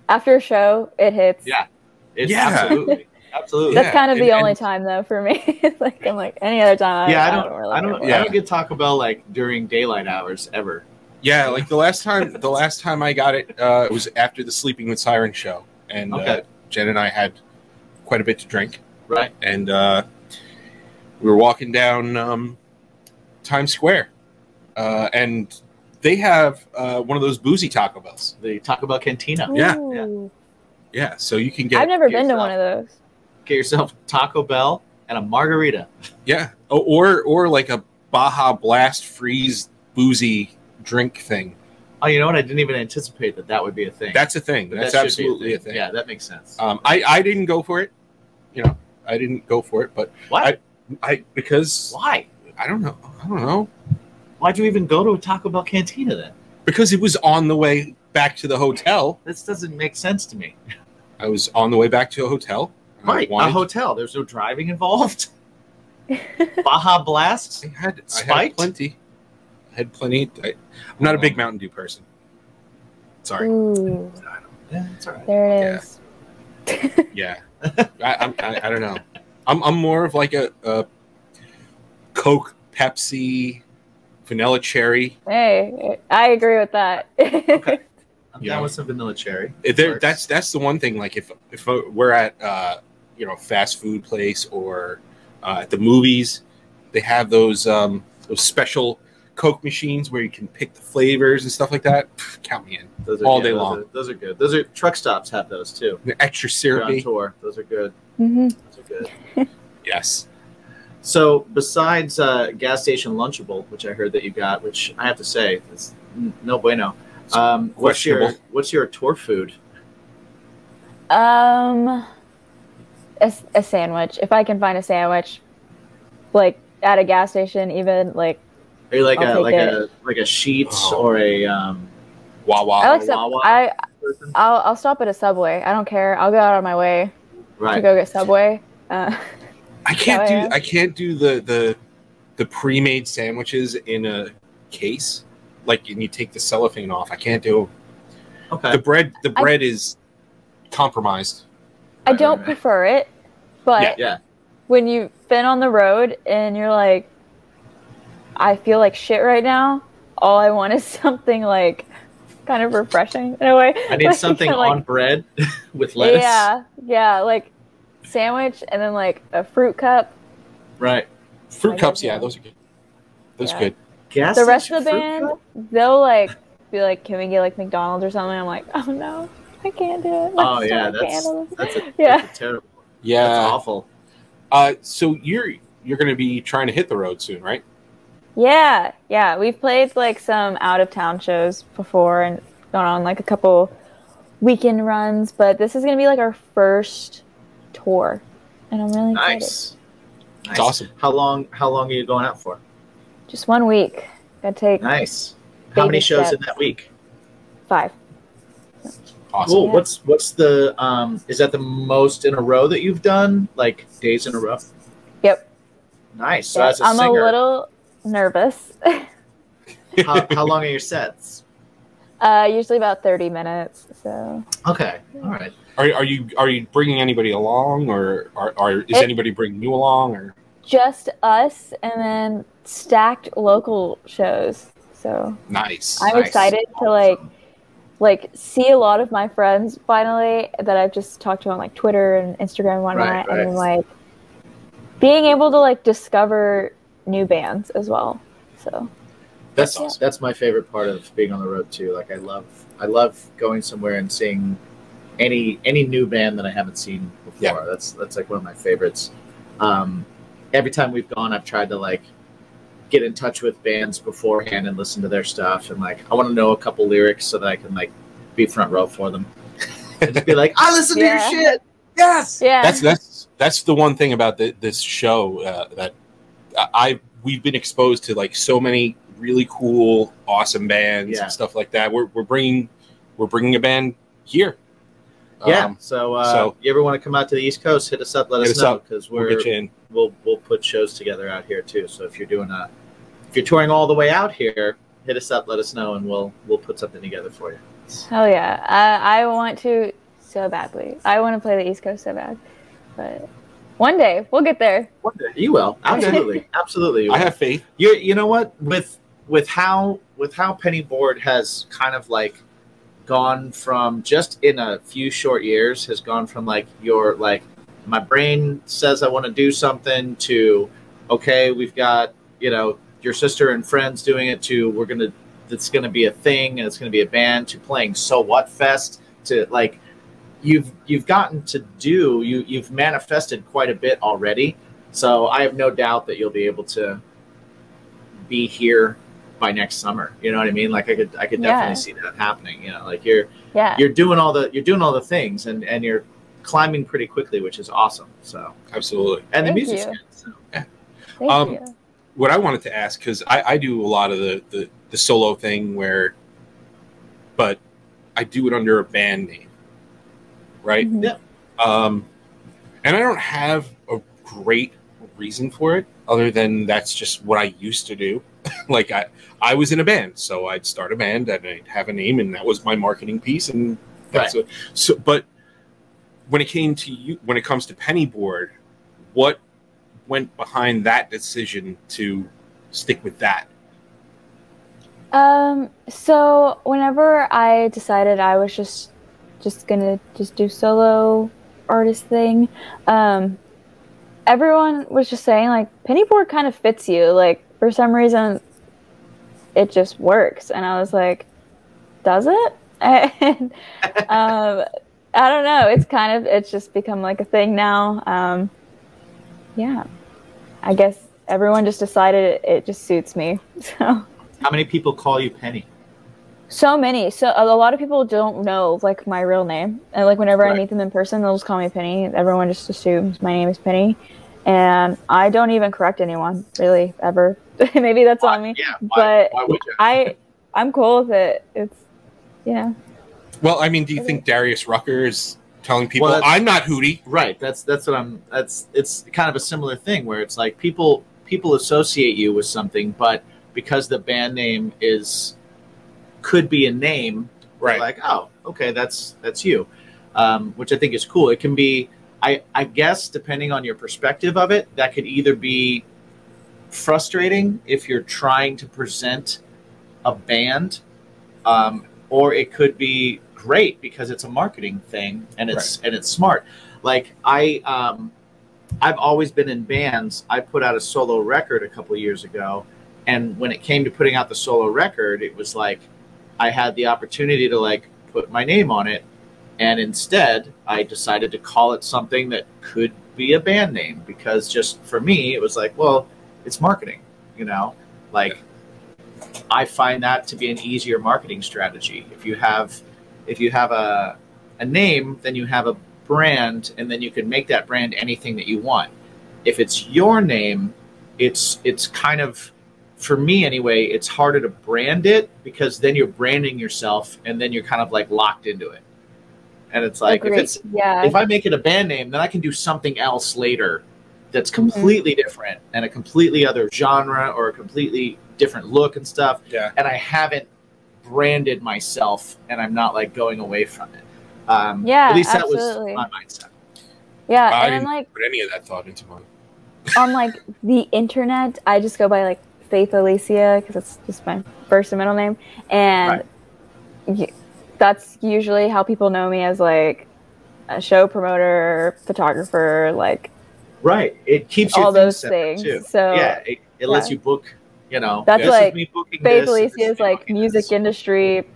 After a show, it hits. Yeah. It's Yeah. absolutely, absolutely. That's Yeah, kind of the and- only and- time though for me. Like I'm like any other time. yeah, I I, don't, really I don't, yeah. I don't get Taco Bell like during daylight hours ever. Yeah, like the last time, the last time I got it, uh, it was after the Sleeping with Siren show, and uh, Jen and I had quite a bit to drink, Right. and uh, we were walking down um, Times Square, uh, and they have uh, one of those boozy Taco Bells. The Taco Bell Cantina. Yeah. Ooh. Yeah, so you can get I've never get been to one of those. Get yourself Taco Bell and a margarita. yeah, O- or or like a Baja Blast freeze boozy drink thing. Oh, you know what? I didn't even anticipate that that would be a thing. That's a thing. But That's that should be absolutely a thing. Yeah, that makes sense. Um, I I didn't go for it. You know, I didn't go for it, but What? I because Why? I don't know. I don't know Why'd you even go to a Taco Bell Cantina then? because it was on the way back to the hotel. This doesn't make sense to me. I was on the way back to a hotel. I Right, a hotel. There's no driving involved. Baja Blast. I had, I had plenty. I had plenty. I, I'm not a big Mountain Dew person. Sorry. Ooh, Yeah, that's all right. there it Yeah. is. Yeah. I, I'm- I, I don't know. I'm, I'm more of like a, a Coke Pepsi, vanilla cherry. Hey, I agree with that. Okay. I'm Yeah. down with some vanilla cherry. There, that's that's the one thing. Like if if we're at uh, you know fast food place or uh, at the movies, they have those um, those special Coke machines where you can pick the flavors and stuff like that. Pff, Count me in. Those are, all yeah, day those long. Are, those are good. Those are truck stops have those too. The extra They're on tour. Those are good. hmm Those are good. Yes. So besides uh, gas station Lunchable, which I heard that you got, which I have to say, it's no bueno. Um, what's your what's your tour food? Um, a, a sandwich. If I can find a sandwich, like at a gas station, even like Are you like I'll a like it. a like a Sheetz Oh. or a um, Wawa. I like sub- Wawa I person? I'll I'll stop at a Subway. I don't care. I'll go out of my way to right? go get Subway. Uh, I can't do. I can't do the the the pre-made sandwiches in a case. Like and you take the cellophane off. I can't do Okay. the bread. The I- bread is compromised. I don't right, right. prefer it, but Yeah. Yeah. when you've been on the road and you're like, I feel like shit right now. All I want is something like kind of refreshing in a way. I need Like, something like- on bread with lettuce. Yeah, yeah, like sandwich and then like a fruit cup. Right. Fruit I cups, yeah, yeah. those are good. Those Yeah. are good. Gas the rest of the band, cup? they'll like be like, "Can we get like McDonald's or something?" I'm like, "Oh no, I can't do it." Oh yeah, can't that's that's a, Yeah. that's a terrible. That's Yeah. awful. Uh, so you're you're going to be trying to hit the road soon, right? Yeah, yeah. We've played like some out of town shows before and gone on like a couple weekend runs, but this is gonna be like our first tour, and I'm really excited. Nice. It's awesome. How long? How long are you going out for? Just one week. Gotta take Nice. How many shows in that week? five. Awesome. Cool. Yeah. What's what's the um? Is that the most in a row that you've done? Like days in a row? Yep. Nice. So Yeah, as a I'm singer, a little nervous. how, how long are your sets? uh, usually about 30 minutes. So Okay. All right. Are, are you are you bringing anybody along, or are, are is It- anybody bringing you along, or just us, and then stacked local shows. So nice? I'm Nice. excited to like like see a lot of my friends finally that I've just talked to on like Twitter and Instagram and whatnot, Right, and like being able to like discover new bands as well. So That's Yeah. that's my favorite part of being on the road too. Like I love I love going somewhere and seeing any any new band that I haven't seen before. Yeah. That's that's like one of my favorites. Um, every time we've gone, I've tried to like get in touch with bands beforehand and listen to their stuff, and like I want to know a couple lyrics so that I can like be front row for them. and just be like, I listen Yeah. to your shit. Yes. yeah, That's that's that's the one thing about the, this show uh, that I we've been exposed to like so many really cool, awesome bands Yeah. and stuff like that. We're we're bringing we're bringing a band here. Yeah. Um, so, uh, so- you ever want to come out to the East Coast? Hit us up. Let us us know because we'll we're get you in. we'll we'll put shows together out here too. So if you're doing a if you're touring all the way out here, hit us up, let us know, and we'll we'll put something together for you. hell yeah. I I want to so badly. I want to play the East Coast so bad, but one day we'll get there. One day you will absolutely, absolutely. You, I have faith. you you know what with with how with how Pennyboard has kind of like gone from just in a few short years has gone from like your like my brain says I want to do something to okay we've got you know your sister and friends doing it to we're gonna it's gonna be a thing and it's gonna be a band to playing so what fest to like you've you've gotten to do you you've manifested quite a bit already so I have no doubt that you'll be able to be here by next summer. You know what I mean? Like I could I could definitely Yeah. see that happening. You know, like you're Yeah. you're doing all the you're doing all the things and and you're climbing pretty quickly, which is awesome. So Absolutely. and the Thank music's you. good. So. Thank Um, you. What I wanted to ask because I, I do a lot of the, the the solo thing where, but I do it under a band name, right? Mhm. Yeah. Um, and I don't have a great reason for it other than that's just what I used to do. like I, I was in a band, so I'd start a band and I'd have a name, and that was my marketing piece. And that's what, so. But when it came to you, when it comes to Pennyboard, what went behind that decision to stick with that? Um, so whenever I decided I was just just gonna just do solo artist thing, um, everyone was just saying like pennyboard kind of fits you. Like for some reason, it just works, and I was like, does it? And um, I don't know. It's kind of it's just become like a thing now. Um, yeah, I guess everyone just decided it, it just suits me. So. How many people call you Penny? So many. So a a lot of people don't know like my real name, and like whenever I meet them in person, they'll just call me Penny. Everyone just assumes my name is Penny, and I don't even correct anyone really ever. Maybe that's on me, Yeah, why, but why would you? I I'm cool with it. It's you know Well, I mean, do you think Darius Rucker is telling people Well, I'm not Hootie? Right. That's that's what I'm. That's it's kind of a similar thing where it's like people people associate you with something, but because the band name is could be a name, Right. Like, oh, okay, that's that's you, um, which I think is cool. It can be, I I guess, depending on your perspective of it, that could either be frustrating if you're trying to present a band, um, or it could be great because it's a marketing thing and it's and it's smart. Like I, um, I've always been in bands. I put out a solo record a couple of years ago, and when it came to putting out the solo record, it was like I had the opportunity to like put my name on it, and instead I decided to call it something that could be a band name because just for me it was like, well, it's marketing, you know, like. I find that to be an easier marketing strategy. If you have, if you have a, a name, then you have a brand, and then you can make that brand anything that you want. If it's your name, it's it's kind of, for me anyway, it's harder to brand it because then you're branding yourself, and then you're kind of like locked into it. And it's like if it's yeah if I make it a band name, then I can do something else later that's Mm-hmm. completely different and a completely other genre or a completely different look and stuff. Yeah. And I haven't branded myself and I'm not like going away from it. Um, Yeah, At least that absolutely. was my mindset. yeah, I and then didn't like put any of that thought into mine. on like the internet, I just go by like Faith Alicia because it's just my first and middle name, and y- that's usually how people know me as like a show promoter, photographer, like Right. It keeps all those things. too. So yeah. It, it lets yeah. you book, you know, That's this is like me booking Faith this, Alicia is like music this. industry.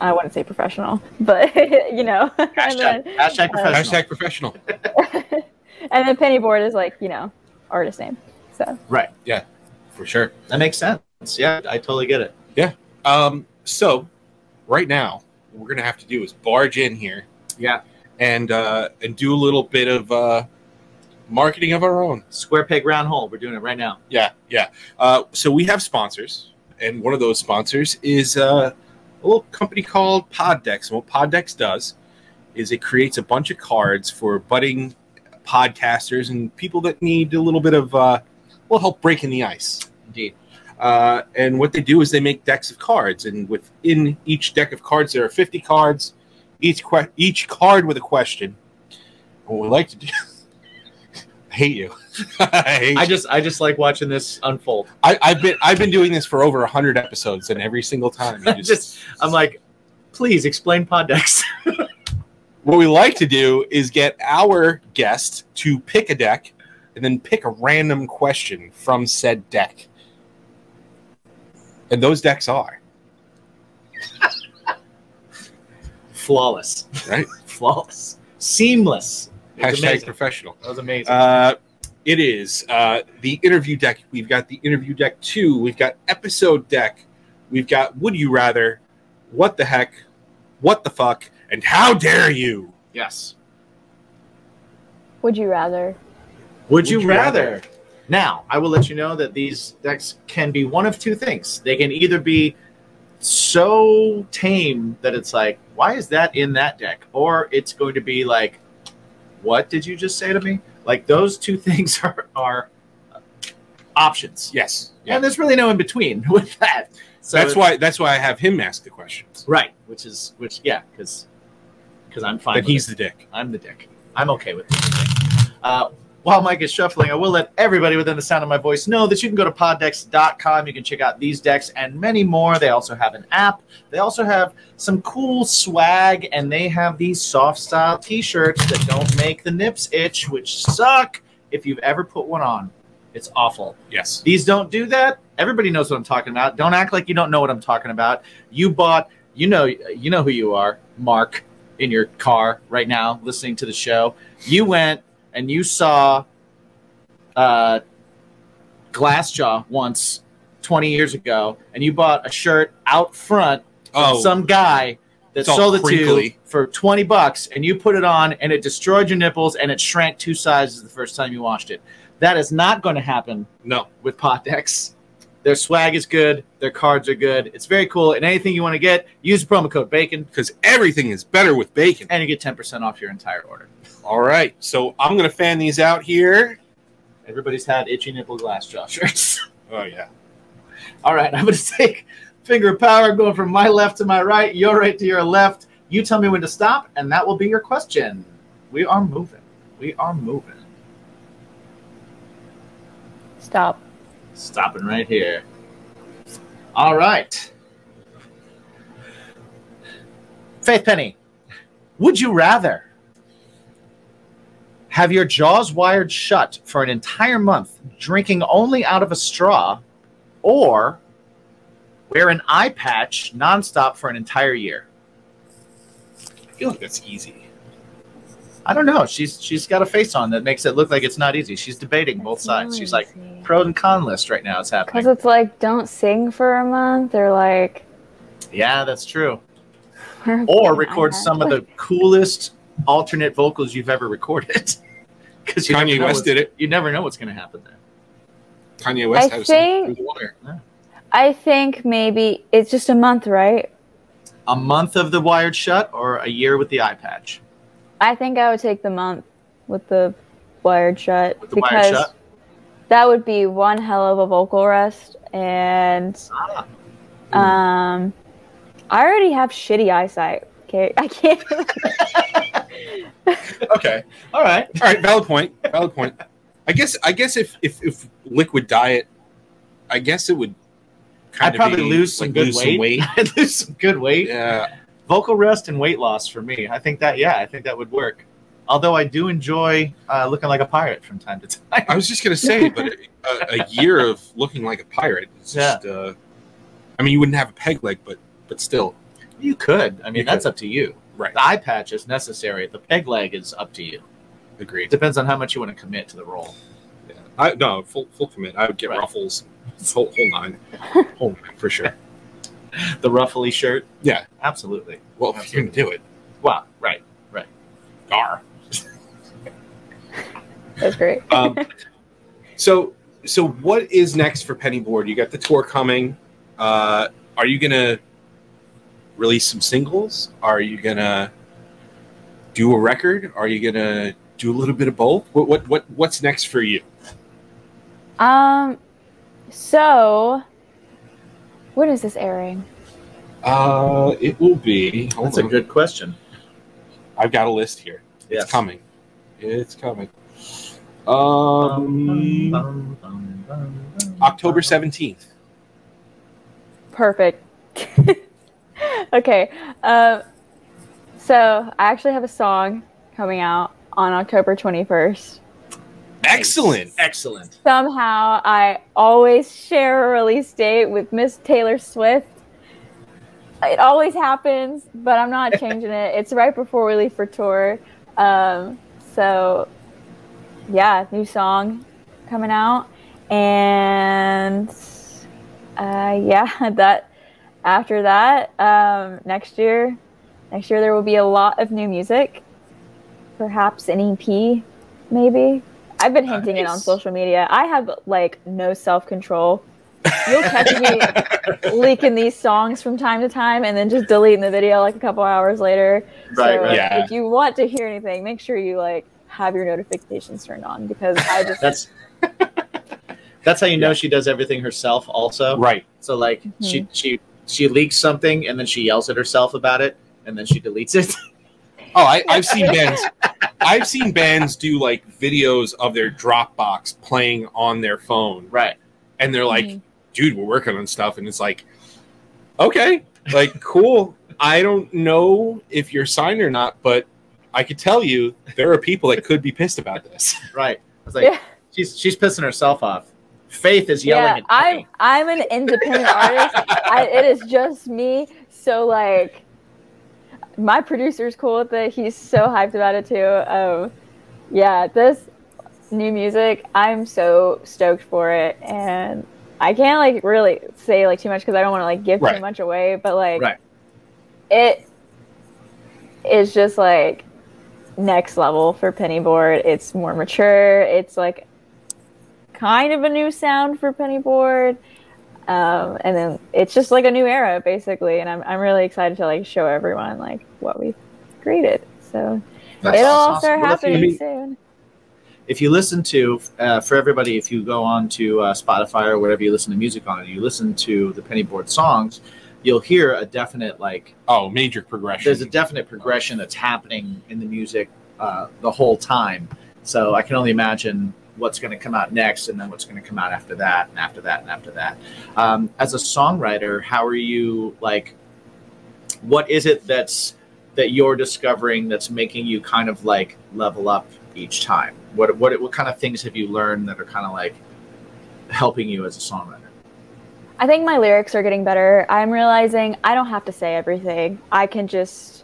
I wouldn't say professional, but you know, and Hashtag, then, hashtag uh, professional. Hashtag professional. and then Pennyboard is like you know, artist name. So Right. Yeah, for sure. That makes sense. Yeah, I totally get it. Yeah. Um, so right now, what we're gonna have to do is barge in here Yeah. and uh, and do a little bit of uh, marketing of our own. Square peg round hole. We're doing it right now. Yeah, yeah. Uh, so we have sponsors, and one of those sponsors is uh, a little company called Poddex. And what Poddex does is it creates a bunch of cards for budding podcasters and people that need a little bit of uh, well help breaking the ice. Indeed. Uh, and what they do is they make decks of cards, and within each deck of cards there are fifty cards, each que- each card with a question. What we like to do. I hate you. I hate I you. just I just like watching this unfold. I, I've been I've been doing this for over hundred episodes, and every single time, just, just, I'm like, please explain Poddex. what we like to do is get our guest to pick a deck, and then pick a random question from said deck, and those decks are Flawless, right. flawless, seamless. Hashtag amazing. professional. That was amazing. Uh, it is uh, the interview deck. We've got the interview deck two. We've got episode deck. We've got would you rather, what the heck, what the fuck, and how dare you. yes. would you rather? Would you, you rather? rather? Now, I will let you know that these decks can be one of two things. They can either be so tame that it's like, why is that in that deck? Or it's going to be like, what did you just say to me? Like those two things are, are options. Yes. Yeah. And there's really no in between with that. So that's why. That's why I have him ask the questions. Right, which is which yeah, because because I'm fine. With he's it. the dick. I'm the dick. I'm okay with this. Uh, while Mike is shuffling, I will let everybody within the sound of my voice know that you can go to poddex.com. You can check out these decks and many more. They also have an app. They also have some cool swag, and they have these soft style t shirts that don't make the nips itch, which suck if you've ever put one on. It's awful. Yes. These don't do that. Everybody knows what I'm talking about. Don't act like you don't know what I'm talking about. You bought, you know, you know who you are, Mark, in your car right now, listening to the show. You went and you saw uh, Glassjaw once 20 years ago, and you bought a shirt out front from Oh. some guy that sold it to you for 20 bucks, and you put it on, and it destroyed your nipples, and it shrank two sizes the first time you washed it. That is not going to happen No. with Poddex. Their swag is good. Their cards are good. It's very cool. And anything you want to get, use the promo code BACON, Because everything is better with bacon. and you get 10% off your entire order. All right. So I'm going to fan these out here. Everybody's had itchy nipple Glassjaw shirts. Oh, yeah. All right, I'm going to take finger of power, going from my left to my right, your right to your left. You tell me when to stop, and that will be your question. We are moving. We are moving. Stop. Stopping right here. All right. Faith Penny, would you rather have your jaws wired shut for an entire month, drinking only out of a straw, or wear an eye patch nonstop for an entire year? I feel like that's easy. I don't know. She's she's got a face on that makes it look like it's not easy. She's debating both sides. She's like pro and con list right now. It's happening because it's like don't sing for a month or like Yeah, that's true. or or record some of the coolest alternate vocals you've ever recorded. Because you, Kanye never know West what's- did it. you never know what's going to happen there. Kanye West I has think- some through the wire. I think maybe it's just a month, right? A month of the wired shut or a year with the eye patch? I think I would take the month with the wired shut With the because wired shut? that would be one hell of a vocal rest and Ah. um I already have shitty eyesight. Okay, I can't. Okay. All right. All right. Valid point. Valid point. I guess. I guess if if, if liquid diet, I guess it would. Kind I'd probably be, lose some like, good lose weight. Some weight. I'd lose some good weight. Yeah. Vocal rest and weight loss for me. I think that, yeah, I think that would work. Although I do enjoy uh, looking like a pirate from time to time. I was just gonna say, but a, a year of looking like a pirate is just. Uh, I mean, you wouldn't have a peg leg, but but still. You could. I mean, You that's could. up to you. Right. The eye patch is necessary. The peg leg is up to you. Agreed. depends on how much you want to commit to the role. Yeah. I no full full commit. I would get Right. ruffles, whole, whole nine, whole nine for sure. The ruffly shirt. Yeah. Absolutely. Well, if you're gonna do it, Wow. Right. Right, gar. That's great. Um, so so what is next for Pennyboard? You got the tour coming. Uh, are you gonna release some singles? Are you gonna do a record? Are you gonna do a little bit of both? What what what what's next for you? Um, so when is this airing? Uh, it will be. hold That's a good question. I've got a list here. Yes. It's coming. It's coming. Um, October seventeenth. Perfect. okay. Uh, so I actually have a song coming out on October 21st. Excellent. Excellent. Somehow I always share a release date with Miss Taylor Swift. It always happens, but I'm not changing it. It's right before we leave for tour. Um, so, yeah, new song coming out. And uh, yeah, that after that, um, next year, next year there will be a lot of new music. Perhaps an EP, maybe. I've been hinting it on social media. I have like no self control. You'll catch me leaking these songs from time to time and then just deleting the video like a couple hours later. Right, so right. Yeah. if you want to hear anything, make sure you like have your notifications turned on because I just That's that's how you know she does everything herself. Also, Right. So like Mm-hmm. she she she leaks something and then she yells at herself about it and then she deletes it. Oh, I, I've seen bands. I've seen bands do like videos of their Dropbox playing on their phone, Right. and they're like, Mhm. "Dude, we're working on stuff," and it's like, "Okay, like cool." I don't know if you're signed or not, but I could tell you there are people that could be pissed about this. Right. I was like, Yeah. she's she's pissing herself off. Faith is yelling yeah, at I'm me. I'm an independent artist. I, it is just me. So like, my producer's cool with it. He's so hyped about it too. Um, yeah, this new music, I'm so stoked for it, and I can't like really say like too much because I don't want to like give Right. too much away. But like, Right. it is just like next level for Pennyboard. It's more mature. It's like kind of a new sound for Pennyboard. Um, and then it's just like a new era basically, and I'm I'm really excited to like show everyone like what we've created. So That's it'll all start Well, if you- happening soon. if you listen to uh, for everybody if you go on to uh, spotify or wherever you listen to music on you listen to the Pennyboard songs you'll hear a definite like Oh, major progression. there's a definite progression that's happening in the music uh, the whole time so i can only imagine what's going to come out next and then what's going to come out after that and after that and after that um, as a songwriter how are you like what is it that's that you're discovering that's making you kind of like level up each time what what what kind of things have you learned that are kind of like helping you as a songwriter I think my lyrics are getting better. I'm realizing I don't have to say everything. I can just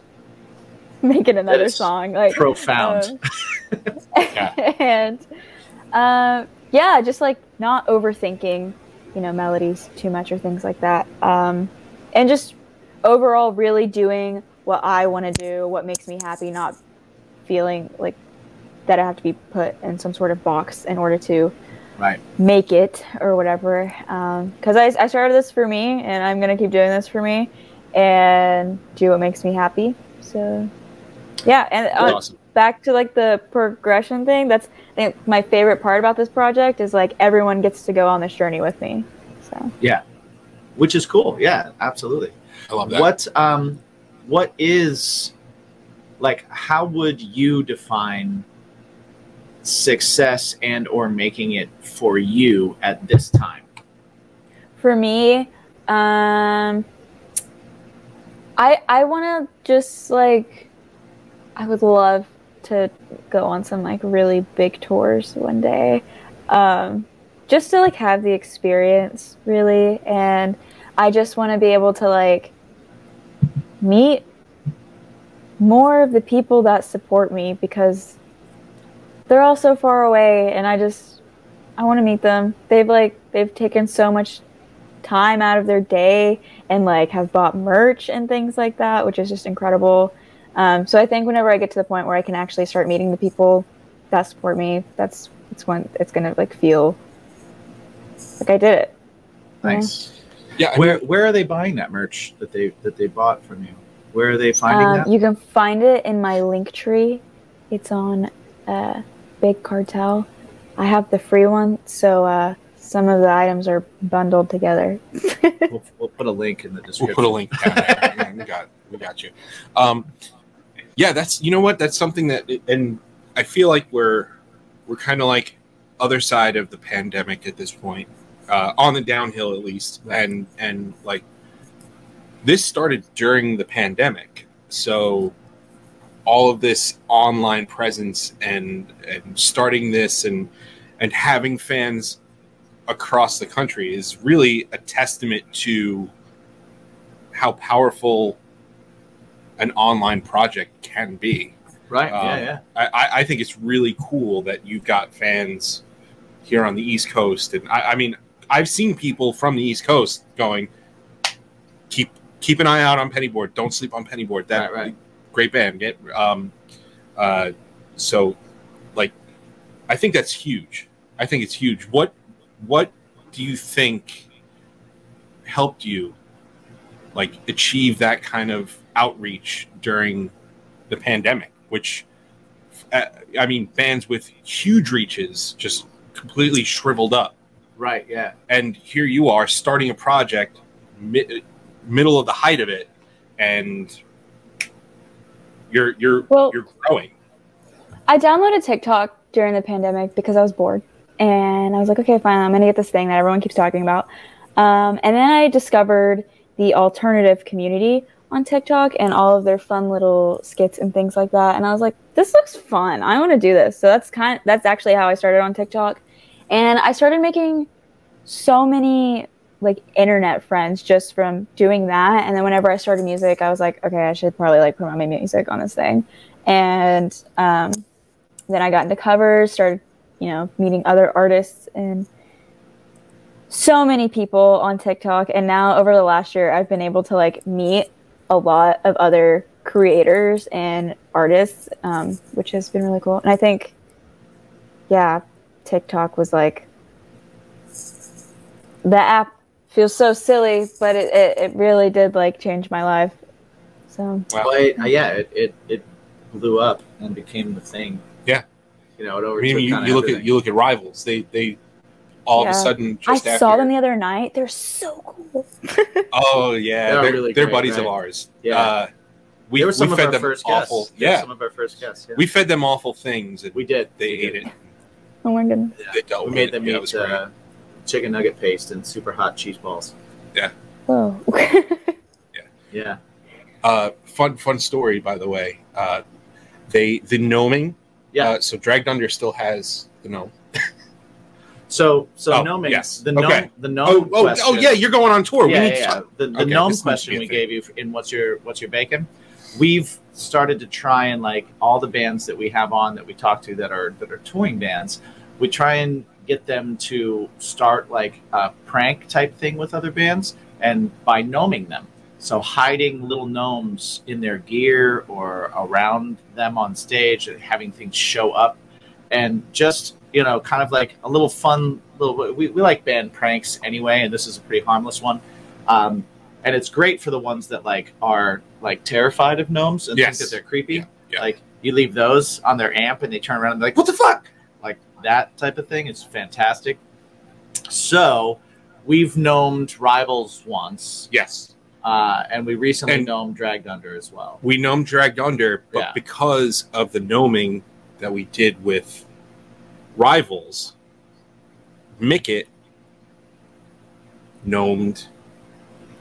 make it another song. Like profound um, and uh, yeah, just like not overthinking, you know, melodies too much or things like that. Um, and just overall, really doing what I want to do, what makes me happy, not feeling like that I have to be put in some sort of box in order to right make it or whatever. Because I, I started this for me, and I'm gonna keep doing this for me, and do what makes me happy. So, yeah, and uh, awesome. Back to like the progression thing. That's I think my favorite part about this project is like everyone gets to go on this journey with me. So yeah, which is cool yeah absolutely I love that. What um what is like how would you define success and or making it for you at this time? for me, um, I I want to just like I would love to go on some like really big tours one day, um, just to like have the experience really, and I just want to be able to like meet more of the people that support me because they're all so far away, and I just I want to meet them. They've like they've taken so much time out of their day and like have bought merch and things like that, which is just incredible. Um, so I think whenever I get to the point where I can actually start meeting the people that support me, that's it's when it's gonna like feel like I did it. Yeah. Nice. Yeah, I Where where are they buying that merch that they that they bought from you? Where are they finding Um, that? you can find it in my Linktree. It's on uh, Big Cartel. I have the free one, so uh, some of the items are bundled together. we'll, we'll put a link in the description. We'll put a link down there. Yeah, we got we got you. Um, yeah, that's you know what? That's something that and I feel like we're we're kind of like other side of the pandemic at this point, uh, on the downhill at least, and and like this started during the pandemic, so all of this online presence and and starting this and and having fans across the country is really a testament to how powerful an online project can be. Right. Um, yeah, yeah. I, I- think it's really cool that you've got fans here on the East Coast, and I, I mean, I've seen people from the East Coast going, "Keep keep an eye out on Pennyboard. Don't sleep on Pennyboard. That Right, right. great band." Get um, uh, so like, I think that's huge. I think it's huge. What what do you think helped you like achieve that kind of outreach during the pandemic which uh, i mean bands with huge reaches just completely shriveled up Right. Yeah. and here you are starting a project mi- middle of the height of it and you're you're Well- you're growing I downloaded TikTok during the pandemic because I was bored, and I was like, okay, fine, I'm gonna get this thing that everyone keeps talking about. Um, and then I discovered the alternative community on TikTok and all of their fun little skits and things like that. And I was like, this looks fun. I want to do this. So that's kind. that's actually how I started on TikTok, and I started making so many like internet friends just from doing that. And then whenever I started music, I was like, okay, I should probably like promote my music on this thing. And um, then I got into covers, started, you know, meeting other artists and so many people on TikTok. And now over the last year, I've been able to like meet a lot of other creators and artists, um, which has been really cool. And I think, yeah, TikTok was like the app feels so silly, but it, it, it really did like change my life. So Well, it, yeah, it, it it blew up and became the thing. Yeah. You know, it I mean, you, you look at you look at rivals. They they all of a sudden I just after. saw them the other night. They're so cool. oh yeah, They're they're, really they're great, buddies of ours. Yeah. Uh, we they we of fed them first awful. guests. Yeah, some of our first guests. Yeah. we fed them awful things. And we did. they We ate did. it. Oh my goodness. They dealt We with made it. them Yeah, it eat uh, chicken nugget paste and super hot cheese balls. Yeah. Whoa. Yeah. Uh, fun fun story, by the way. Uh, they the gnoming. Yeah. Uh, so Dragged Under still has the gnome. So so Oh, gnoming. yes. The gnome. Okay. The oh, gnome. Oh, oh, question- oh yeah, you're going on tour. yeah, we yeah, need to yeah. The, the Okay, gnome this needs to question we gave you in what's your what's your bacon? We've started to try and like all the bands that we have on that we talk to that are that are touring bands, we try and get them to start like a prank type thing with other bands and by gnoming them. So hiding little gnomes in their gear or around them on stage and having things show up and just you know kind of like a little fun little we, we like band pranks anyway and this is a pretty harmless one. Um, and it's great for the ones that like are like terrified of gnomes and Yes. think that they're creepy. Yeah, yeah. like you leave those on their amp and they turn around and they're like what the fuck? Like that type of thing is fantastic. So we've gnomed rivals once. Yes, uh, and we recently And- gnomed dragged under as well. we gnome Dragged Under, but Yeah. because of the gnoming that we did with rivals, Mickett gnomed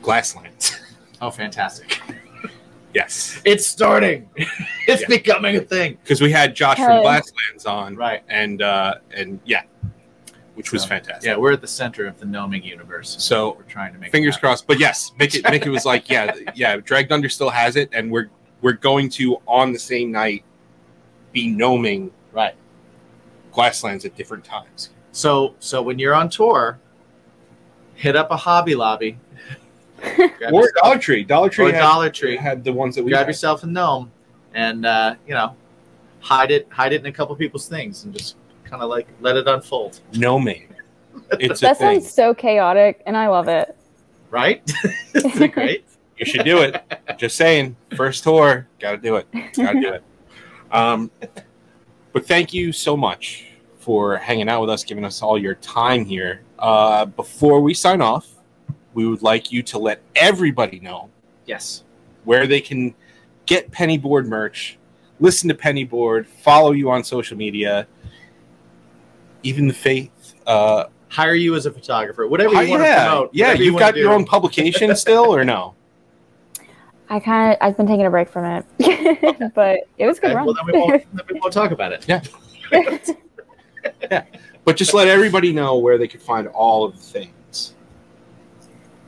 Glasslands. oh fantastic yes, it's starting it's Yeah. becoming a thing because we had Josh from Glasslands on, right and uh, and yeah, which was So, fantastic. yeah we're at the center of the gnoming universe So, we're trying to make fingers happen. crossed. But yes, Mickey, Mickey was like, yeah, yeah, Dragged Under still has it, and we're we're going to on the same night be gnoming right Glasslands at different times. So so when you're on tour, hit up a Hobby Lobby. Or yourself, Dollar Tree. Dollar Tree or had, Dollar Tree. had the ones that we grab had. yourself a gnome, and uh, you know, hide it hide it in a couple people's things, and just kind of like let it unfold. gnoming. It's a that thing. sounds so chaotic, and I love it. Right? Isn't it great? You should do it. Just saying. First tour, got to do it. Got to do it. Um, but thank you so much for hanging out with us, giving us all your time here. Uh, before we sign off, we would like you to let everybody know Yes. where they can get Pennyboard merch, listen to Pennyboard, follow you on social media, even the faith. Uh, Hire you as a photographer, whatever you oh, want to yeah, promote. yeah. you You've wanna got your own publication still, or no? I kind of I've been taking a break from it, but it was a good run. well, then we, won't, then we won't talk about it. Yeah. But just let everybody know where they can find all of the things.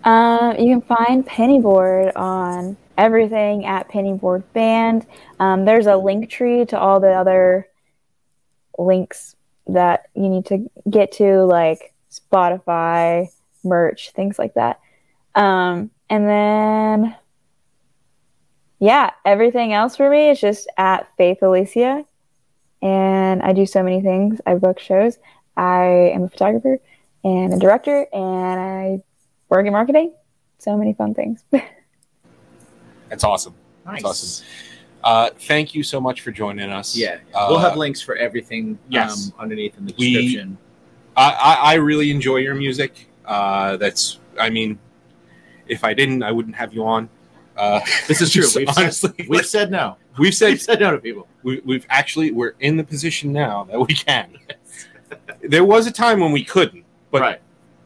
Um, you can find Pennyboard on everything at Pennyboard Band. Um, there's a Linktree to all the other links that you need to get to, like Spotify, merch, things like that. Um, and then, yeah, everything else for me is just at Faith Alicia. And I do so many things. I book shows. I am a photographer and a director, and I work in marketing. So many fun things. That's awesome. Nice. awesome. Uh, thank you so much for joining us. Yeah, Uh, we'll have links for everything yes. um, underneath in the description. I, I, I really enjoy your music. Uh, that's, I mean, if I didn't, I wouldn't have you on. Uh, This is true. We've, honestly, said, we've said no. we've said We've said no to people. we, we've actually we're in the position now that we can. there was a time when we couldn't, but right.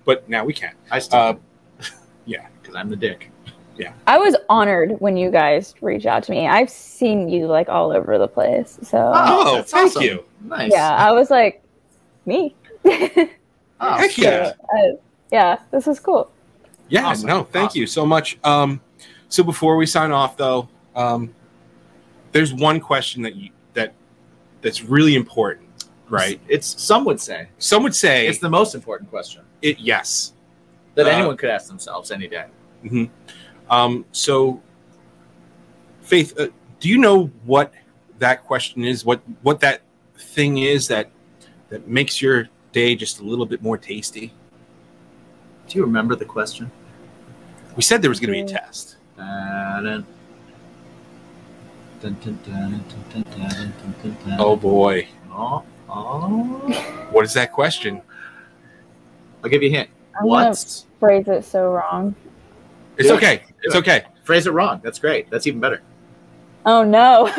but now we can. I still Uh, yeah. because I'm the dick. Yeah. I was honored when you guys reached out to me. I've seen you like all over the place. So Oh, that's thank awesome. you. Nice. yeah, I was like, me. Oh, Heck yeah. Uh, yeah, this is cool. Yeah, Awesome. no, thank Awesome. you so much. Um, so before we sign off, though, um, there's one question that you that that's really important, right? It's some would say Some would say it's the most important question it. Yes. that Uh, anyone could ask themselves any day. Um, so, Faith, uh, do you know what that question is? What what that thing is that that makes your day just a little bit more tasty? Do you remember the question? We said there was going to be a test. Oh boy. Oh, oh. What is that question? I'll give you a hint. I'm what? Phrase it so wrong. It's Dude, okay. It's okay. Phrase it wrong. That's great. That's even better. Oh no.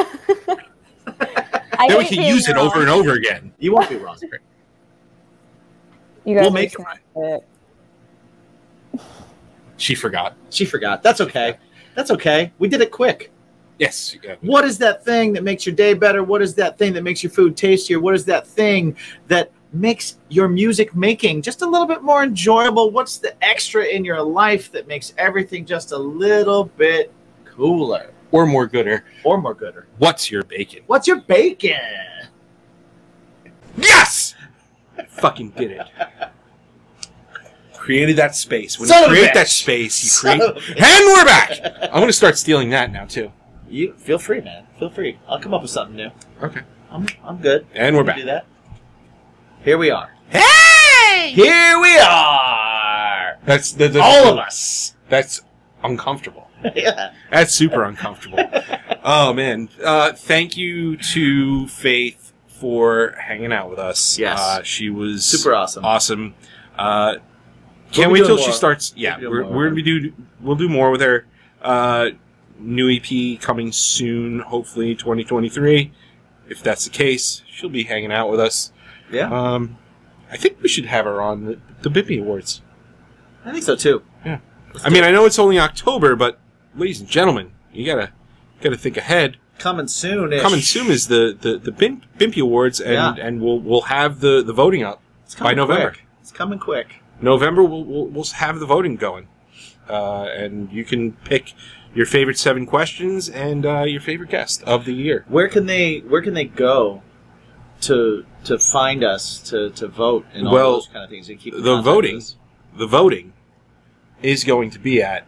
then we can use wrong. it over and over again. You won't be wrong. you guys we'll make. It. She forgot. She forgot. That's okay. That's okay. We did it quick. Yes. yeah. What is that thing that makes your day better? What is that thing that makes your food tastier? What is that thing that makes your music making just a little bit more enjoyable? What's the extra in your life that makes everything just a little bit cooler Or more gooder. or more gooder? What's your bacon? What's your bacon? Yes! Fucking did it. Created that space. When Son you of a create bitch. that space, you Son create. of a bitch. And we're back! I'm going to start stealing that now, too. You feel free, man. Feel free. I'll come up with something new. Okay. I'm I'm good. And we're We back. Do that. Here we are. Hey! Here we are. That's the, the All of us. That's uncomfortable. yeah. That's super uncomfortable. oh man! Uh, thank you to Faith for hanging out with us. Yes. uh, she was Super awesome. Awesome. Uh, can't wait till she starts. Yeah, we'll we're, we're gonna be do we'll do more with her. Uh, new EP coming soon, hopefully 2023. If that's the case, she'll be hanging out with us. Yeah. Um, I think we should have her on the, the Bippy Awards. I think so too. Yeah. I mean, I know it's only October, but ladies and gentlemen, you gotta gotta think ahead. Coming soon. Coming soon is the the the Bim- Bimpy Awards, and Yeah. and we'll we'll have the the voting up It's by November. Quick. It's coming quick. November, we'll we'll, we'll have the voting going, uh, and you can pick your favorite seven questions and uh, your favorite guest of the year. Where can they Where can they go to to find us to to vote and all Well, those kind of things? And keep the voting- The voting is going to be at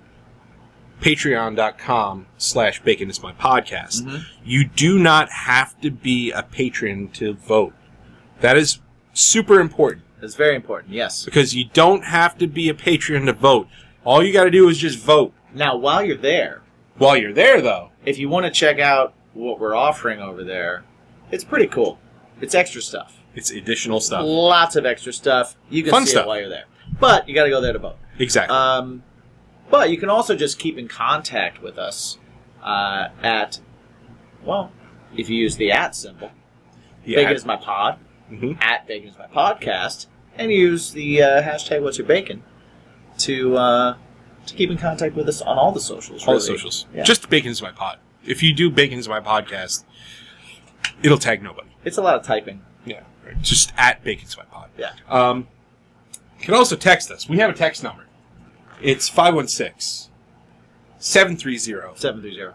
patreon.com slash bacon is my podcast. Mhm. You do not have to be a patron to vote. That is super important. It's very important. Yes. because you don't have to be a patron to vote. All you got to do is just vote. Now, while you're there, While you're there, though, if you want to check out what we're offering over there, it's pretty cool. It's extra stuff. it's additional stuff. Lots of extra stuff. You can Fun see stuff. it while you're there. But you got to go there to vote. Exactly. Um, but you can also just keep in contact with us uh, at, well, if you use the at symbol, yeah. Bacon is my pod, Mhm. at Bacon is my podcast, and use the uh, hashtag What's Your Bacon to uh, to keep in contact with us on all the socials. All the socials. Yeah. Just Bacon is my pod. If you do Bacon is my podcast, it'll tag nobody. It's a lot of typing. Yeah. Right. Just at Bacon is my pod. Yeah. Um, you can also text us. We have a text number. It's 516 730 730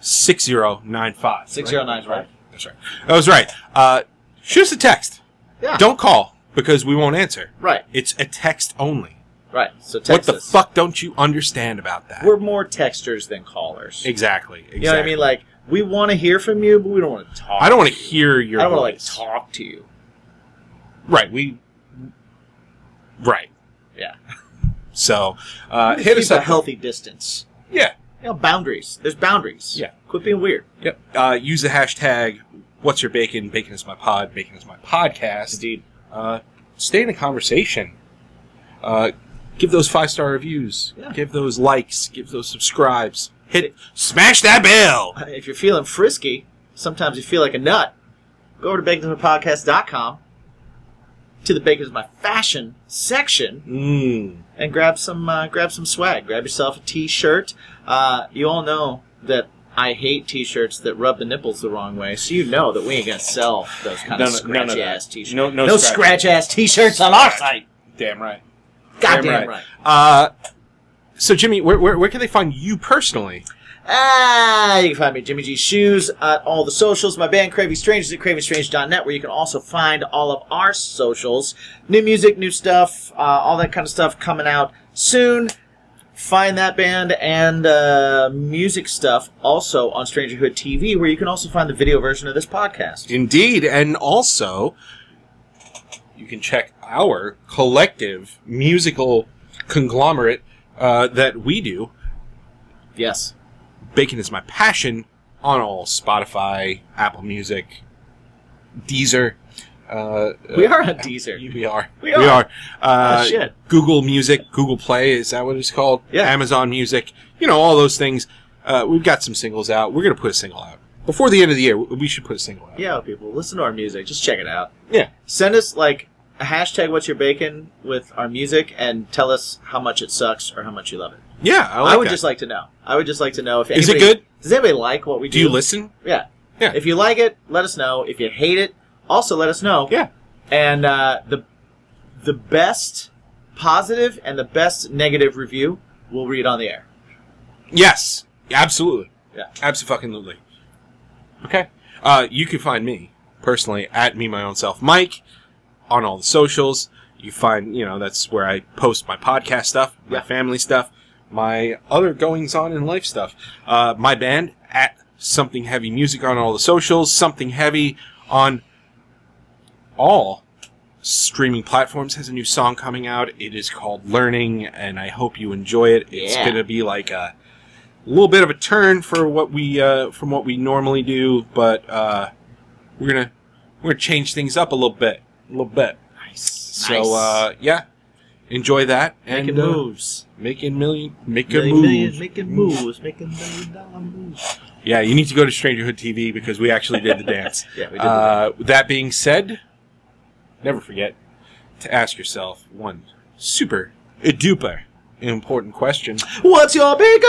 6095. 6095. That's right. That was right. Uh, shoot us a text. Yeah. Don't call because we won't answer. Right, It's a text only. right. So text what the us. fuck don't you understand about that? We're more texters than callers. exactly. exactly. You know what I mean? Like, we want to hear from you, but we don't want to talk. I don't want to you. hear your. I don't want to, like, talk to you. Right. We. Right. Yeah. So uh, hit keep us a healthy distance. Yeah. You know, boundaries. There's boundaries. Yeah. Quit being weird. Yep. Uh, use the hashtag. What's your bacon? Bacon is my pod. Bacon is my podcast. Indeed. Uh, stay in the conversation. Uh, give those five star reviews. Yeah. Give those likes. Give those subscribes. hit it. smash that bell. If you're feeling frisky, sometimes you feel like a nut. Go over to baconismypodcast.com to the Bacon is My Fashion section Mm. and grab some uh, grab some swag. Grab yourself a t-shirt. Uh, you all know that I hate t-shirts that rub the nipples the wrong way, so you know that we ain't gonna sell those kind None of of- none of scratchy that. ass t-shirts. No- no scratch. scratch ass t-shirts on our site. Damn right. Goddamn Damn right. Uh, so Jimmy, where, where where can they find you personally? Ah, you can find me at Jimmy G Shoes at all the socials. My band Craving Strangers at cravingstrange.net, where you can also find all of our socials. New music, new stuff, uh, all that kind of stuff coming out soon. Find that band and uh, music stuff also on Strangerhood TV, where you can also find the video version of this podcast. Indeed, and also you can check our collective musical conglomerate uh, that we do. Yes. Bacon is my passion on all Spotify, Apple Music, Deezer. Uh, We are on Deezer. We are. We are. Uh, Oh, shit. Google Music, Google Play, is that what it's called? Yeah. Amazon Music. You know, all those things. Uh, we've got some singles out. We're going to put a single out. Before the end of the year, we should put a single out. Yeah, people, listen to our music. Just check it out. Yeah. Send us like a hashtag what's your bacon with our music and tell us how much it sucks or how much you love it. Yeah, I, I, would that. just like to know. I would just like to know if Is it good? Does anybody like what we do? Do you listen? Yeah. Yeah. If you like it, let us know. If you hate it, also let us know. Yeah. And uh, the the best positive and the best negative review we'll read on the air. Yes, absolutely. Yeah. Absolutely. Okay. Uh, you can find me personally at me my own self Mike on all the socials. You find you know that's where I post my podcast stuff, my Yeah. family stuff, my other goings on in life stuff. Uh, my band at something heavy music on all the socials. Something heavy on all streaming platforms has a new song coming out. It is called Learning, and I hope you enjoy it. It's Yeah. gonna be like a little bit of a turn for what we uh, from what we normally do, but uh, we're gonna we're gonna change things up a little bit, a little bit. Nice. So uh, yeah, enjoy that and making uh, moves. making million, make a Million, move. million, making moves, making million dollar moves. Yeah, you need to go to Strangerhood TV because we actually did the dance. Yeah, we did. Uh, that being said, never forget to ask yourself one super duper important question. What's your big.